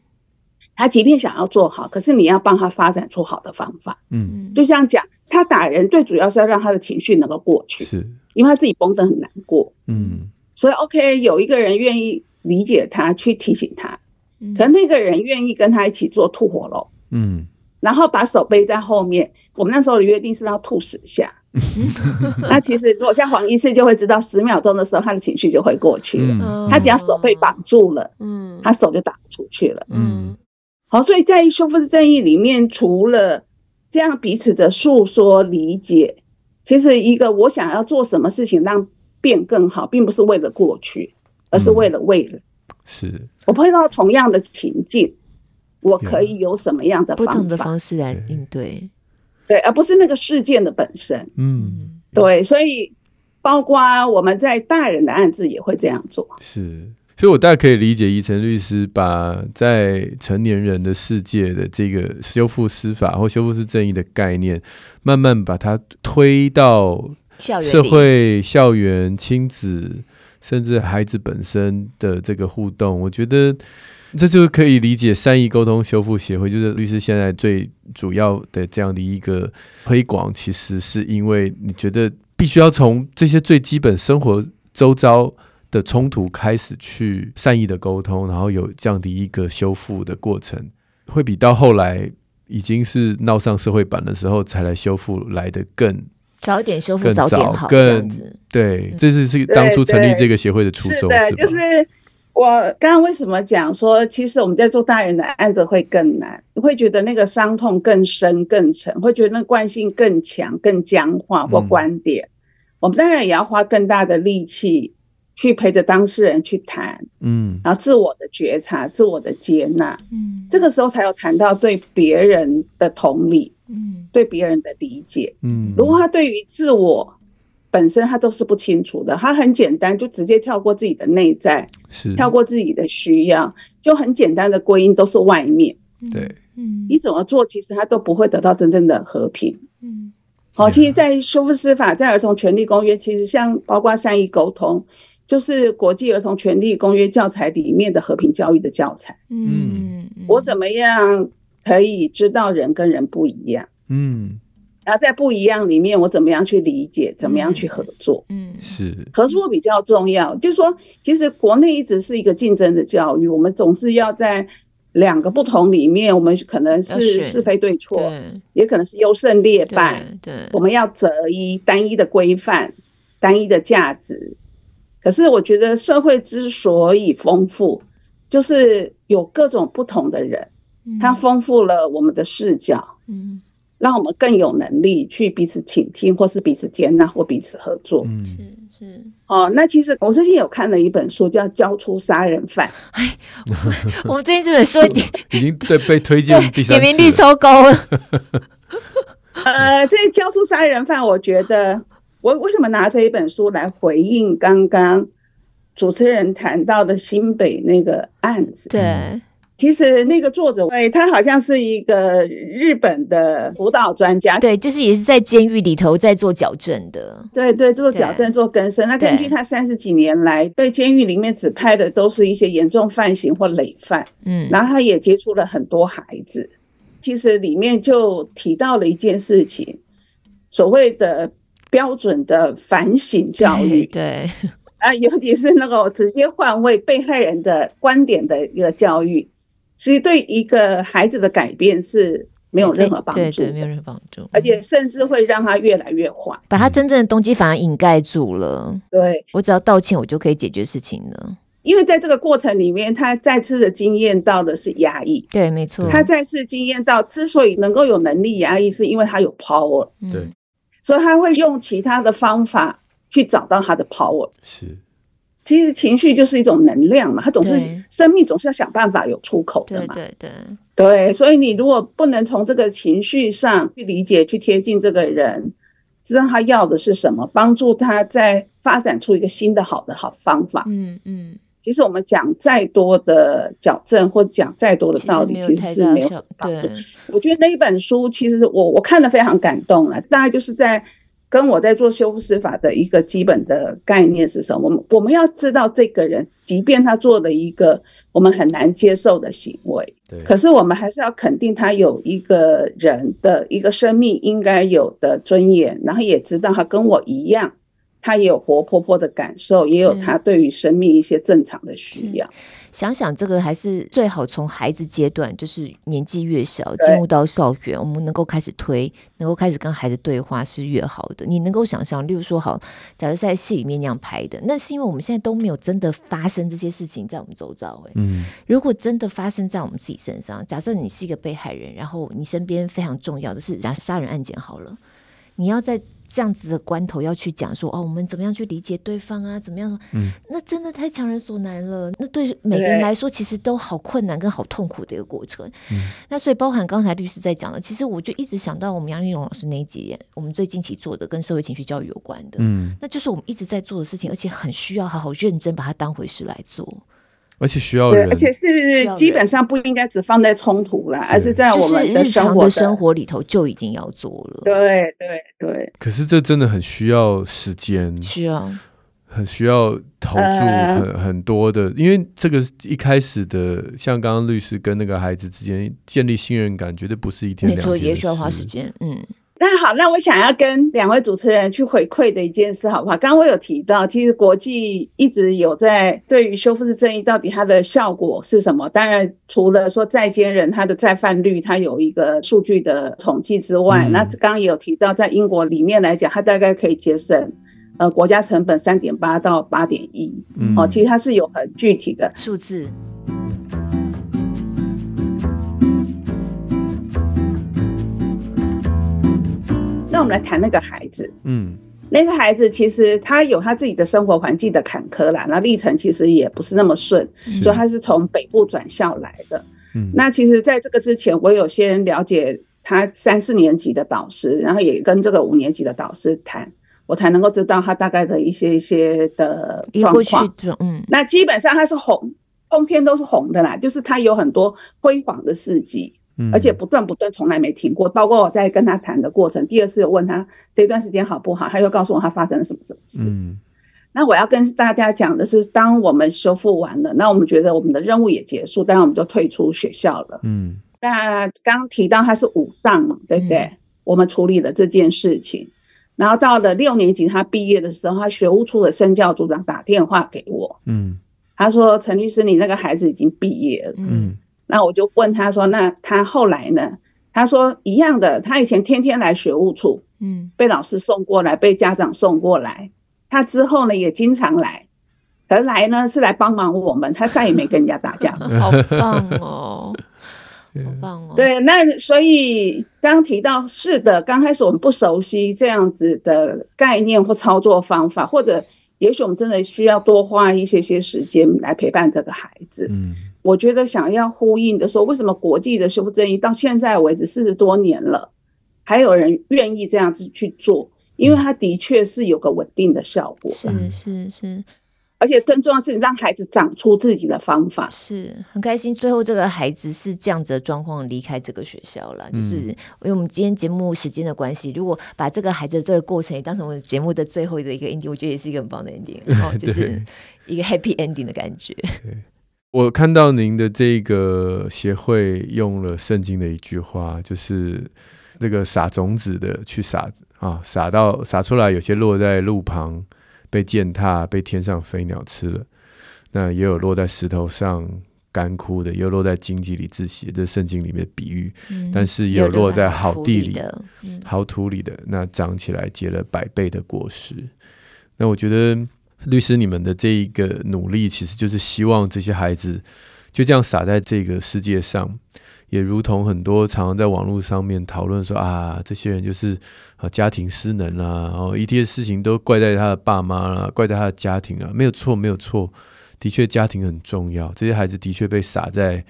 他即便想要做好，可是你要帮他发展出好的方法。嗯，就像讲他打人，最主要是要让他的情绪能够过去。是。因为他自己绷得很难过，嗯，所以 OK，有一个人愿意理解他，去提醒他，可能那个人愿意跟他一起做吐火龙，嗯，然后把手背在后面。我们那时候的约定是要吐十下，那其实如果像黄医师就会知道，十秒钟的时候他的情绪就会过去了。他只要手被绑住了，嗯，他手就打不出去了，嗯。好，所以在修复式正义里面，除了这样彼此的诉说理解。其实，一个我想要做什么事情让变更好，并不是为了过去，而是为了未来。嗯、是我碰到同样的情境，我可以有什么样的方法，不同的方式来应对，对，而不是那个事件的本身。嗯，对，所以包括我们在大人的案子也会这样做。是。所以，我大概可以理解宜晨律师把在成年人的世界的这个修复司法或修复式正义的概念，慢慢把它推到社会、校园、亲子，甚至孩子本身的这个互动。我觉得这就可以理解善意沟通修复协会，就是律师现在最主要的这样的一个推广，其实是因为你觉得必须要从这些最基本生活周遭。的冲突开始去善意的沟通，然后有这样的一个修复的过程，会比到后来已经是闹上社会版的时候才来修复来的更早一点修复，早点好，更对，这是是当初成立这个协会的初衷。是的，就是我刚刚为什么讲说，其实我们在做大人的案子会更难，会觉得那个伤痛更深更沉，会觉得那惯性更强更僵化或观点。嗯、我们当然也要花更大的力气去陪着当事人去谈，嗯，然后自我的觉察、自我的接纳，嗯，这个时候才有谈到对别人的同理，嗯，对别人的理解，嗯，如果他对于自我。本身他都是不清楚的，他很简单，就直接跳过自己的内在，是。跳过自己的需要，就很简单的归因都是外面。对，嗯，你怎么做，其实他都不会得到真正的和平。嗯，好，其实，在修复司法，在儿童权利公约，其实像包括善意沟通，就是国际儿童权利公约教材里面的和平教育的教材。嗯，我怎么样可以知道人跟人不一样？嗯。然后在不一样里面，我怎么样去理解，怎么样去合作？嗯，是合作比较重要。就是说，其实国内一直是一个竞争的教育，我们总是要在两个不同里面，我们可能是是非对错，对也可能是优胜劣败。对，对我们要择一单一的规范，单一的价值。可是我觉得社会之所以丰富，就是有各种不同的人，嗯、它丰富了我们的视角。嗯。让我们更有能力去彼此倾听，或是彼此接纳，或彼此合作。嗯，是是。哦，那其实我最近有看了一本书，叫《交出杀人犯》。哎，我们最近这本书已经对被推荐第三次，点击率超高了。呃，这《交出杀人犯》，我觉得我为什么拿这一本书来回应刚刚主持人谈到的新北那个案子？对。其实那个作者，对，他好像是一个日本的辅导专家，对，就是也是在监狱里头在做矫正的，对对，做矫正做更生。那根据他三十几年来对监狱里面指派的都是一些严重犯行或累犯，嗯，然后他也接触了很多孩子。其实里面就提到了一件事情，所谓的标准的反省教育，对啊，尤其是那个直接换位被害人的观点的一个教育。其实对一个孩子的改变是没有任何帮助，对对，没有任何帮助，而且甚至会让他越来越坏，把他真正的动机反而掩盖住了。对，我只要道歉，我就可以解决事情了。因为在这个过程里面，他再次的经验到的是压抑。对，没错。他再次经验到，之所以能够有能力压抑，是因为他有 power。对，所以他会用其他的方法去找到他的 power。是。其实情绪就是一种能量嘛，他总是生命总是要想办法有出口的嘛。对对对对，所以你如果不能从这个情绪上去理解、去贴近这个人，知道他要的是什么，帮助他再发展出一个新的好的好方法。嗯嗯。其实我们讲再多的矫正或讲再多的道理，其实是没有什么帮助。我觉得那一本书其实我我看了非常感动了，大概就是在。跟我在做修复司法的一个基本的概念是什么？我们我们要知道这个人，即便他做了一个我们很难接受的行为，对，可是我们还是要肯定他有一个人的一个生命应该有的尊严，然后也知道他跟我一样，他也有活泼泼的感受，也有他对于生命一些正常的需要。想想这个还是最好从孩子阶段，就是年纪越小进入到校园，我们能够开始推，能够开始跟孩子对话是越好的。你能够想象，例如说，好，假如在戏里面那样拍的，那是因为我们现在都没有真的发生这些事情在我们周遭。哎，嗯，如果真的发生在我们自己身上，假设你是一个被害人，然后你身边非常重要的是，假杀人案件好了，你要在。这样子的关头要去讲说哦，我们怎么样去理解对方啊？怎么样？嗯，那真的太强人所难了。那对每个人来说，其实都好困难跟好痛苦的一个过程。嗯，那所以包含刚才律师在讲的，其实我就一直想到我们杨丽蓉老师那一集，我们最近期做的跟社会情绪教育有关的，嗯，那就是我们一直在做的事情，而且很需要好好认真把它当回事来做。而且需要人，而且是基本上不应该只放在冲突啦，而是在我们的日常的生活里头就已经要做了。对对对。可是这真的很需要时间，需要很需要投注很很多的，因为这个一开始的，像刚刚律师跟那个孩子之间建立信任感，绝对不是一天两天，也需要花时间。嗯。那好，那我想要跟两位主持人去回馈的一件事，好不好？刚刚我有提到，其实国际一直有在对于修复式正义到底它的效果是什么？当然，除了说在监人他的再犯率，它有一个数据的统计之外，嗯、那刚刚也有提到，在英国里面来讲，它大概可以节省呃国家成本三点八到八点一，哦，其实它是有很具体的数字。们来谈那个孩子。嗯，那个孩子其实他有他自己的生活环境的坎坷啦，那历程其实也不是那么顺，所以他是从北部转校来的。嗯，那其实在这个之前，我有先了解他三四年级的导师，然后也跟这个五年级的导师谈，我才能够知道他大概的一些一些的状况。嗯，那基本上他是红，通篇都是红的啦，就是他有很多辉煌的事迹。而且不断不断，从来没停过。包括我在跟他谈的过程，第二次问他这段时间好不好，他又告诉我他发生了什么什么事。嗯，那我要跟大家讲的是，当我们修复完了，那我们觉得我们的任务也结束，当然我们就退出学校了。嗯，那刚提到他是五上嘛，对不对？嗯、我们处理了这件事情，然后到了六年级他毕业的时候，他学务处的生教组长打电话给我。嗯，他说：“陈律师，你那个孩子已经毕业了。”嗯。那我就问他说：“那他后来呢？”他说：“一样的，他以前天天来学务处，嗯，被老师送过来，被家长送过来。他之后呢，也经常来，而来呢是来帮忙我们，他再也没跟人家打架。好棒哦，好棒哦。对，那所以刚提到是的，刚开始我们不熟悉这样子的概念或操作方法，或者也许我们真的需要多花一些些时间来陪伴这个孩子。嗯。”我觉得想要呼应的说，为什么国际的修复正义到现在为止四十多年了，还有人愿意这样子去做？因为它的确是有个稳定的效果。是是是，而且更重要的是让孩子长出自己的方法。是很开心，最后这个孩子是这样子的状况离开这个学校了。就是因为我们今天节目时间的关系，如果把这个孩子的这个过程也当成我们节目的最后的一个 ending，我觉得也是一个很棒的 ending，然后就是一个 happy ending 的感觉。我看到您的这个协会用了圣经的一句话，就是这个撒种子的去撒啊，撒到撒出来，有些落在路旁被践踏，被天上飞鸟吃了；那也有落在石头上干枯的，也有落在荆棘里窒息。这圣经里面的比喻，嗯、但是也有落在好地里、嗯、好土里的，那长起来结了百倍的果实。那我觉得。律师，你们的这一个努力，其实就是希望这些孩子就这样撒在这个世界上，也如同很多常常在网络上面讨论说啊，这些人就是啊家庭失能啦，然后一切事情都怪在他的爸妈啦，怪在他的家庭啊，没有错，没有错，的确家庭很重要，这些孩子的确被撒在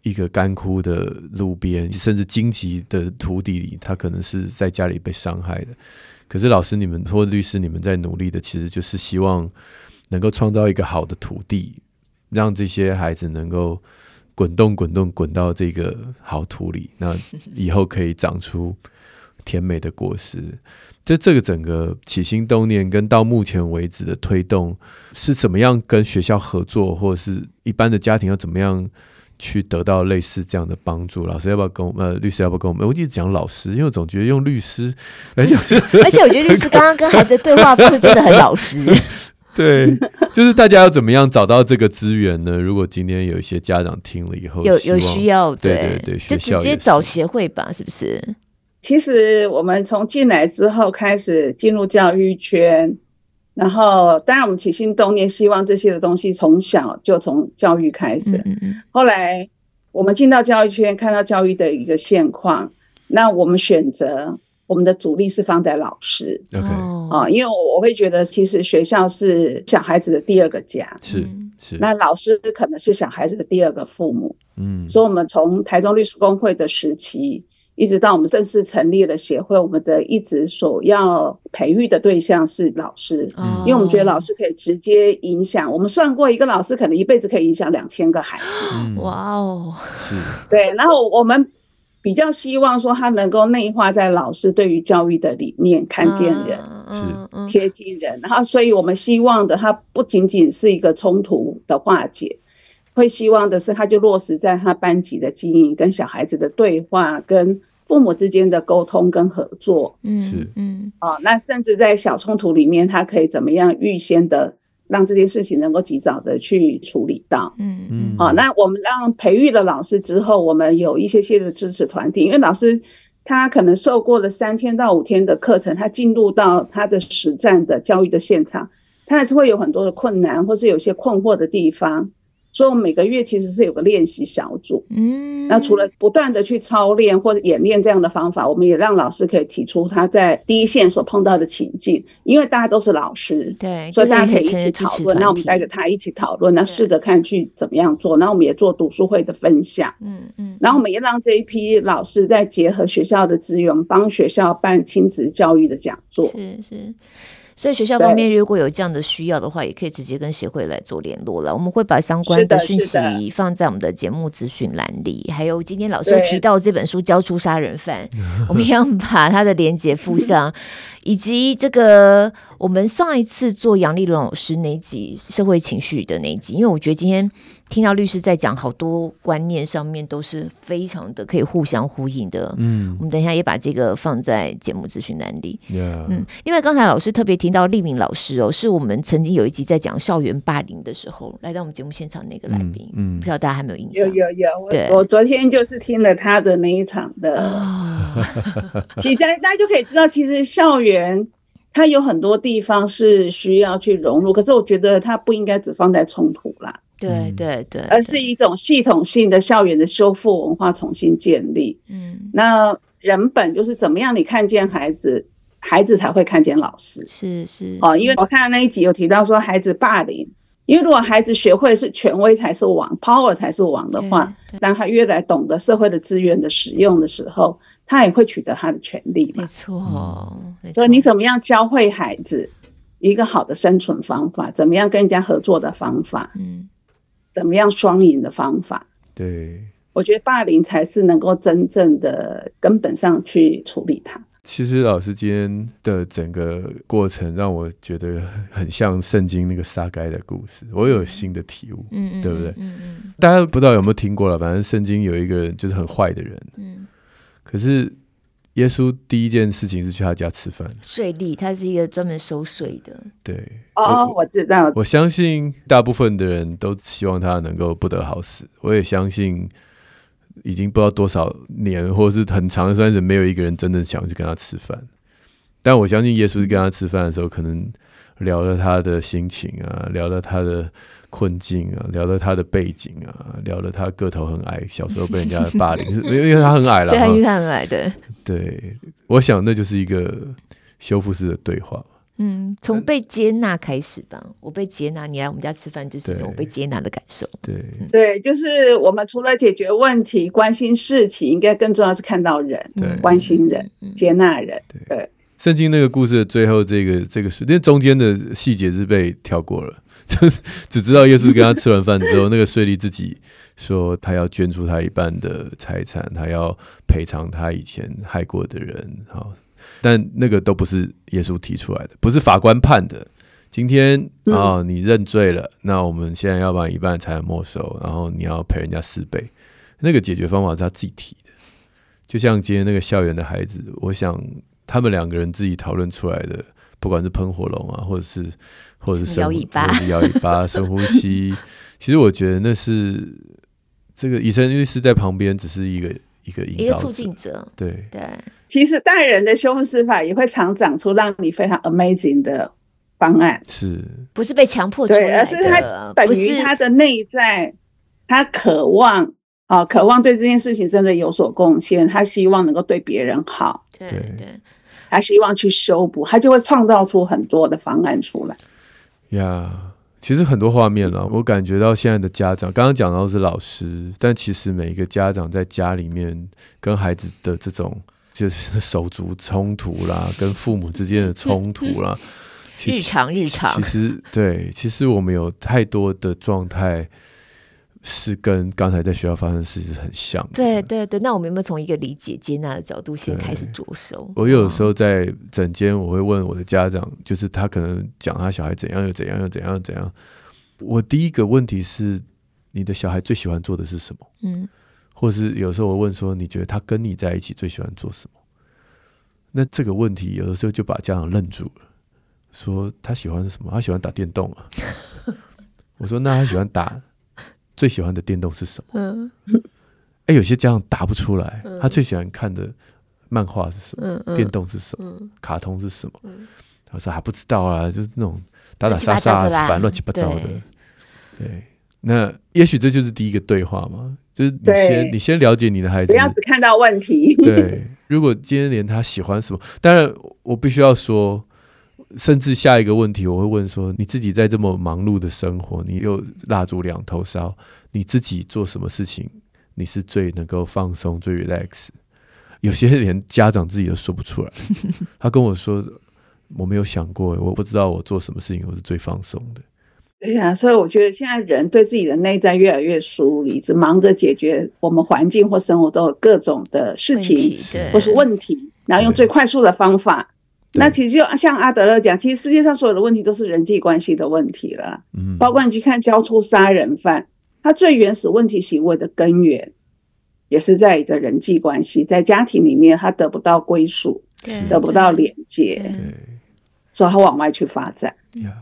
一个干枯的路边，甚至荆棘的土地里，他可能是在家里被伤害的。可是老师，你们或律师，你们在努力的，其实就是希望能够创造一个好的土地，让这些孩子能够滚动、滚动、滚到这个好土里，那 以后可以长出甜美的果实。这这个整个起心动念跟到目前为止的推动是怎么样跟学校合作，或者是一般的家庭要怎么样？去得到类似这样的帮助，老师要不要跟我们？呃，律师要不要跟我们？我一直讲老师，因为我总觉得用律师，而 且而且我觉得律师刚刚跟孩子的对话不是真的很老实。对，就是大家要怎么样找到这个资源呢？如果今天有一些家长听了以后，有有需要，对对对，就直接找协会吧，是不是？其实我们从进来之后开始进入教育圈。然后，当然，我们起心动念，希望这些的东西从小就从教育开始。嗯嗯。后来，我们进到教育圈，看到教育的一个现况，那我们选择我们的主力是放在老师。OK。啊，因为我我会觉得，其实学校是小孩子的第二个家。是是。那老师可能是小孩子的第二个父母。嗯。所以，我们从台中律师工会的时期。一直到我们正式成立了协会，我们的一直所要培育的对象是老师，因为我们觉得老师可以直接影响。我们算过，一个老师可能一辈子可以影响两千个孩子。哇哦，是，对。然后我们比较希望说，他能够内化在老师对于教育的理念，看见人，是贴近人。然后，所以我们希望的，他不仅仅是一个冲突的化解。会希望的是，他就落实在他班级的经营、跟小孩子的对话、跟父母之间的沟通跟合作。嗯，是，嗯，哦，那甚至在小冲突里面，他可以怎么样预先的让这件事情能够及早的去处理到。嗯嗯，好，那我们让培育了老师之后，我们有一些些的支持团体，因为老师他可能受过了三天到五天的课程，他进入到他的实战的教育的现场，他还是会有很多的困难，或是有些困惑的地方。所以我们每个月其实是有个练习小组。嗯，那除了不断的去操练或者演练这样的方法，我们也让老师可以提出他在第一线所碰到的情境，因为大家都是老师，对，所以大家可以一起讨论。那我们带着他一起讨论，那试着看去怎么样做。然后我们也做读书会的分享。嗯嗯，然后我们也让这一批老师再结合学校的资源，帮学校办亲子教育的讲座。是是。所以学校方面如果有这样的需要的话，也可以直接跟协会来做联络了。我们会把相关的讯息放在我们的节目资讯栏里，还有今天老师提到这本书《交出杀人犯》，我们要把它的连接附上，以及这个我们上一次做杨丽荣老师那集社会情绪的那集，因为我觉得今天。听到律师在讲，好多观念上面都是非常的可以互相呼应的。嗯，我们等一下也把这个放在节目资讯栏里。嗯，另外刚才老师特别提到立明老师哦，是我们曾经有一集在讲校园霸凌的时候，来到我们节目现场那个来宾。嗯，不知道大家还没有印象？有有有，对，我昨天就是听了他的那一场的。Oh. 其实大家大家就可以知道，其实校园它有很多地方是需要去融入，可是我觉得它不应该只放在冲突啦。对对对，而是一种系统性的校园的修复文化重新建立。嗯，那人本就是怎么样？你看见孩子，孩子才会看见老师。是是哦，因为我看到那一集有提到说孩子霸凌，因为如果孩子学会是权威才是王，power 才是王的话，当他越来懂得社会的资源的使用的时候，他也会取得他的权利。没错，嗯，没错。所以你怎么样教会孩子一个好的生存方法？怎么样跟人家合作的方法？嗯。怎么样双赢的方法？对，我觉得霸凌才是能够真正的根本上去处理它。其实老师今天的整个过程让我觉得很像圣经那个撒该的故事，我有新的体悟，嗯，对不对？嗯嗯。大家不知道有没有听过了？反正圣经有一个人就是很坏的人，嗯，可是。耶稣第一件事情是去他家吃饭，税吏，他是一个专门收税的。对，哦，我，知道。我相信大部分的人都希望他能够不得好死。我也相信，已经不知道多少年，或者是很长的时间，没有一个人真的想去跟他吃饭。但我相信，耶稣是跟他吃饭的时候，可能聊了他的心情啊，聊了他的。困境啊，聊了他的背景啊，聊了他个头很矮，小时候被人家霸凌，是因为他很矮了，对，因为他很矮的。对，我想那就是一个修复式的对话。嗯，从被接纳开始吧。我被接纳，你来我们家吃饭，就是从我被接纳的感受。对，嗯、对，就是我们除了解决问题、关心事情，应该更重要是看到人，对，关心人、嗯、接纳人。对，圣经那个故事的最后，这个这个是，因为中间的细节是被跳过了。就 是只知道耶稣跟他吃完饭之后，那个税吏自己说他要捐出他一半的财产，他要赔偿他以前害过的人。好，但那个都不是耶稣提出来的，不是法官判的。今天啊、哦，你认罪了，那我们现在要把一半财产没收，然后你要赔人家四倍。那个解决方法是他自己提的，就像今天那个校园的孩子，我想他们两个人自己讨论出来的。不管是喷火龙啊，或者是或者是摇尾巴，或者是摇尾巴，深呼吸。其实我觉得那是这个医生律师在旁边，只是一个一个一个促进者。对对，其实大人的修复司法也会常长出让你非常 amazing 的方案，是不是被强迫出来的？而是他等于他的内在，他渴望啊、哦，渴望对这件事情真的有所贡献，他希望能够对别人好。对对。对他希望去修补，他就会创造出很多的方案出来。呀，yeah, 其实很多画面了，我感觉到现在的家长，刚刚讲到是老师，但其实每一个家长在家里面跟孩子的这种就是 手足冲突啦，跟父母之间的冲突啦，日常日常，其实对，其实我们有太多的状态。是跟刚才在学校发生的事情很像的。对对对，那我们有没有从一个理解、接纳的角度先开始着手？我有时候在诊间，我会问我的家长，就是他可能讲他小孩怎样又怎样又怎样又怎样。我第一个问题是，你的小孩最喜欢做的是什么？嗯，或是有时候我问说，你觉得他跟你在一起最喜欢做什么？那这个问题有的时候就把家长愣住了，说他喜欢什么？他喜欢打电动啊。我说那他喜欢打。最喜欢的电动是什么？嗯，哎，有些家长答不出来。他最喜欢看的漫画是什么？电动是什么？卡通是什么？他说还不知道啊，就是那种打打杀杀、反乱七八糟的。对，那也许这就是第一个对话嘛，就是你先你先了解你的孩子，不要只看到问题。对，如果今天连他喜欢什么，当然我必须要说，甚至下一个问题我会问说，你自己在这么忙碌的生活，你又蜡烛两头烧，你自己做什么事情，你是最能够放松、最 relax？有些连家长自己都说不出来。他跟我说，我没有想过，我不知道我做什么事情我是最放松的。对呀，所以我觉得现在人对自己的内在越来越疏离，只忙着解决我们环境或生活中的各种的事情或是问题，然后用最快速的方法。那其实就像阿德勒讲，其实世界上所有的问题都是人际关系的问题了。嗯，包括你去看交出杀人犯，他最原始问题行为的根源，也是在一个人际关系，在家庭里面他得不到归属，得不到连接，所以他往外去发展。呀。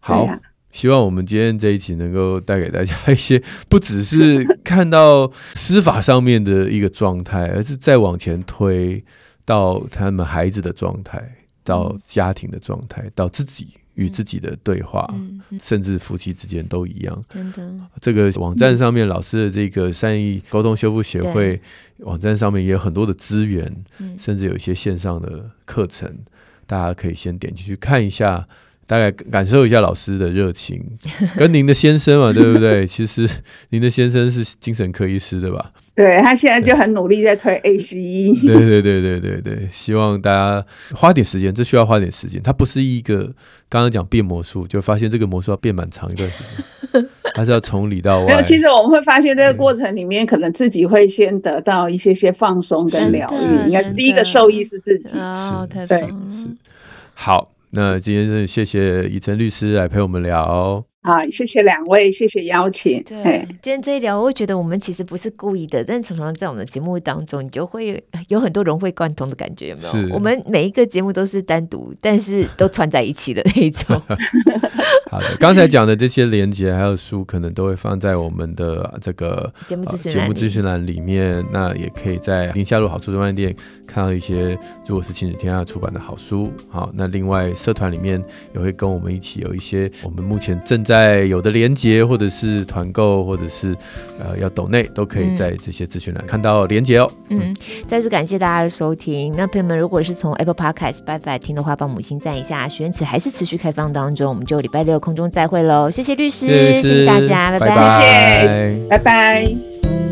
好，希望我们今天这一集能够带给大家一些，不只是看到司法上面的一个状态，而是再往前推到他们孩子的状态，到家庭的状态，到自己与自己的对话，嗯、甚至夫妻之间都一样。真的，这个网站上面老师的这个善意沟通修复协会网站上面也有很多的资源，甚至有一些线上的课程，大家可以先点进去看一下。大概感受一下老师的热情，跟您的先生嘛，对不对？其实您的先生是精神科医师对吧？对，他现在就很努力在推 ACE。对对对对对对，希望大家花点时间，这需要花点时间。它不是一个刚刚讲变魔术，就发现这个魔术要变蛮长一段时间，还是要从里到外。没有，其实我们会发现这个过程里面，可能自己会先得到一些些放松跟疗愈。应该第一个受益是自己。哦，太棒了。是好。那今天是谢谢以诚律师来陪我们聊。好，谢谢两位，谢谢邀请。对，今天这一聊，我会觉得我们其实不是故意的，但常常在我们的节目当中，你就会有很多融会贯通的感觉，有没有？是我们每一个节目都是单独，但是都串在一起的那一种。好的，刚才讲的这些连接还有书，可能都会放在我们的这个节目资讯栏里面。那也可以在宁夏路好书专卖店看到一些，如果是亲子天下出版的好书。好，那另外社团里面也会跟我们一起有一些我们目前正在。在有的连接，或者是团购，或者是呃要抖内，都可以在这些资讯栏看到连接哦。嗯，再次感谢大家的收听。那朋友们，如果是从 Apple Podcast、Spotify 听的话，帮母亲赞一下。许愿池还是持续开放当中，我们就礼拜六空中再会喽。谢谢律师，谢谢，谢谢大家，拜拜，拜拜。拜拜。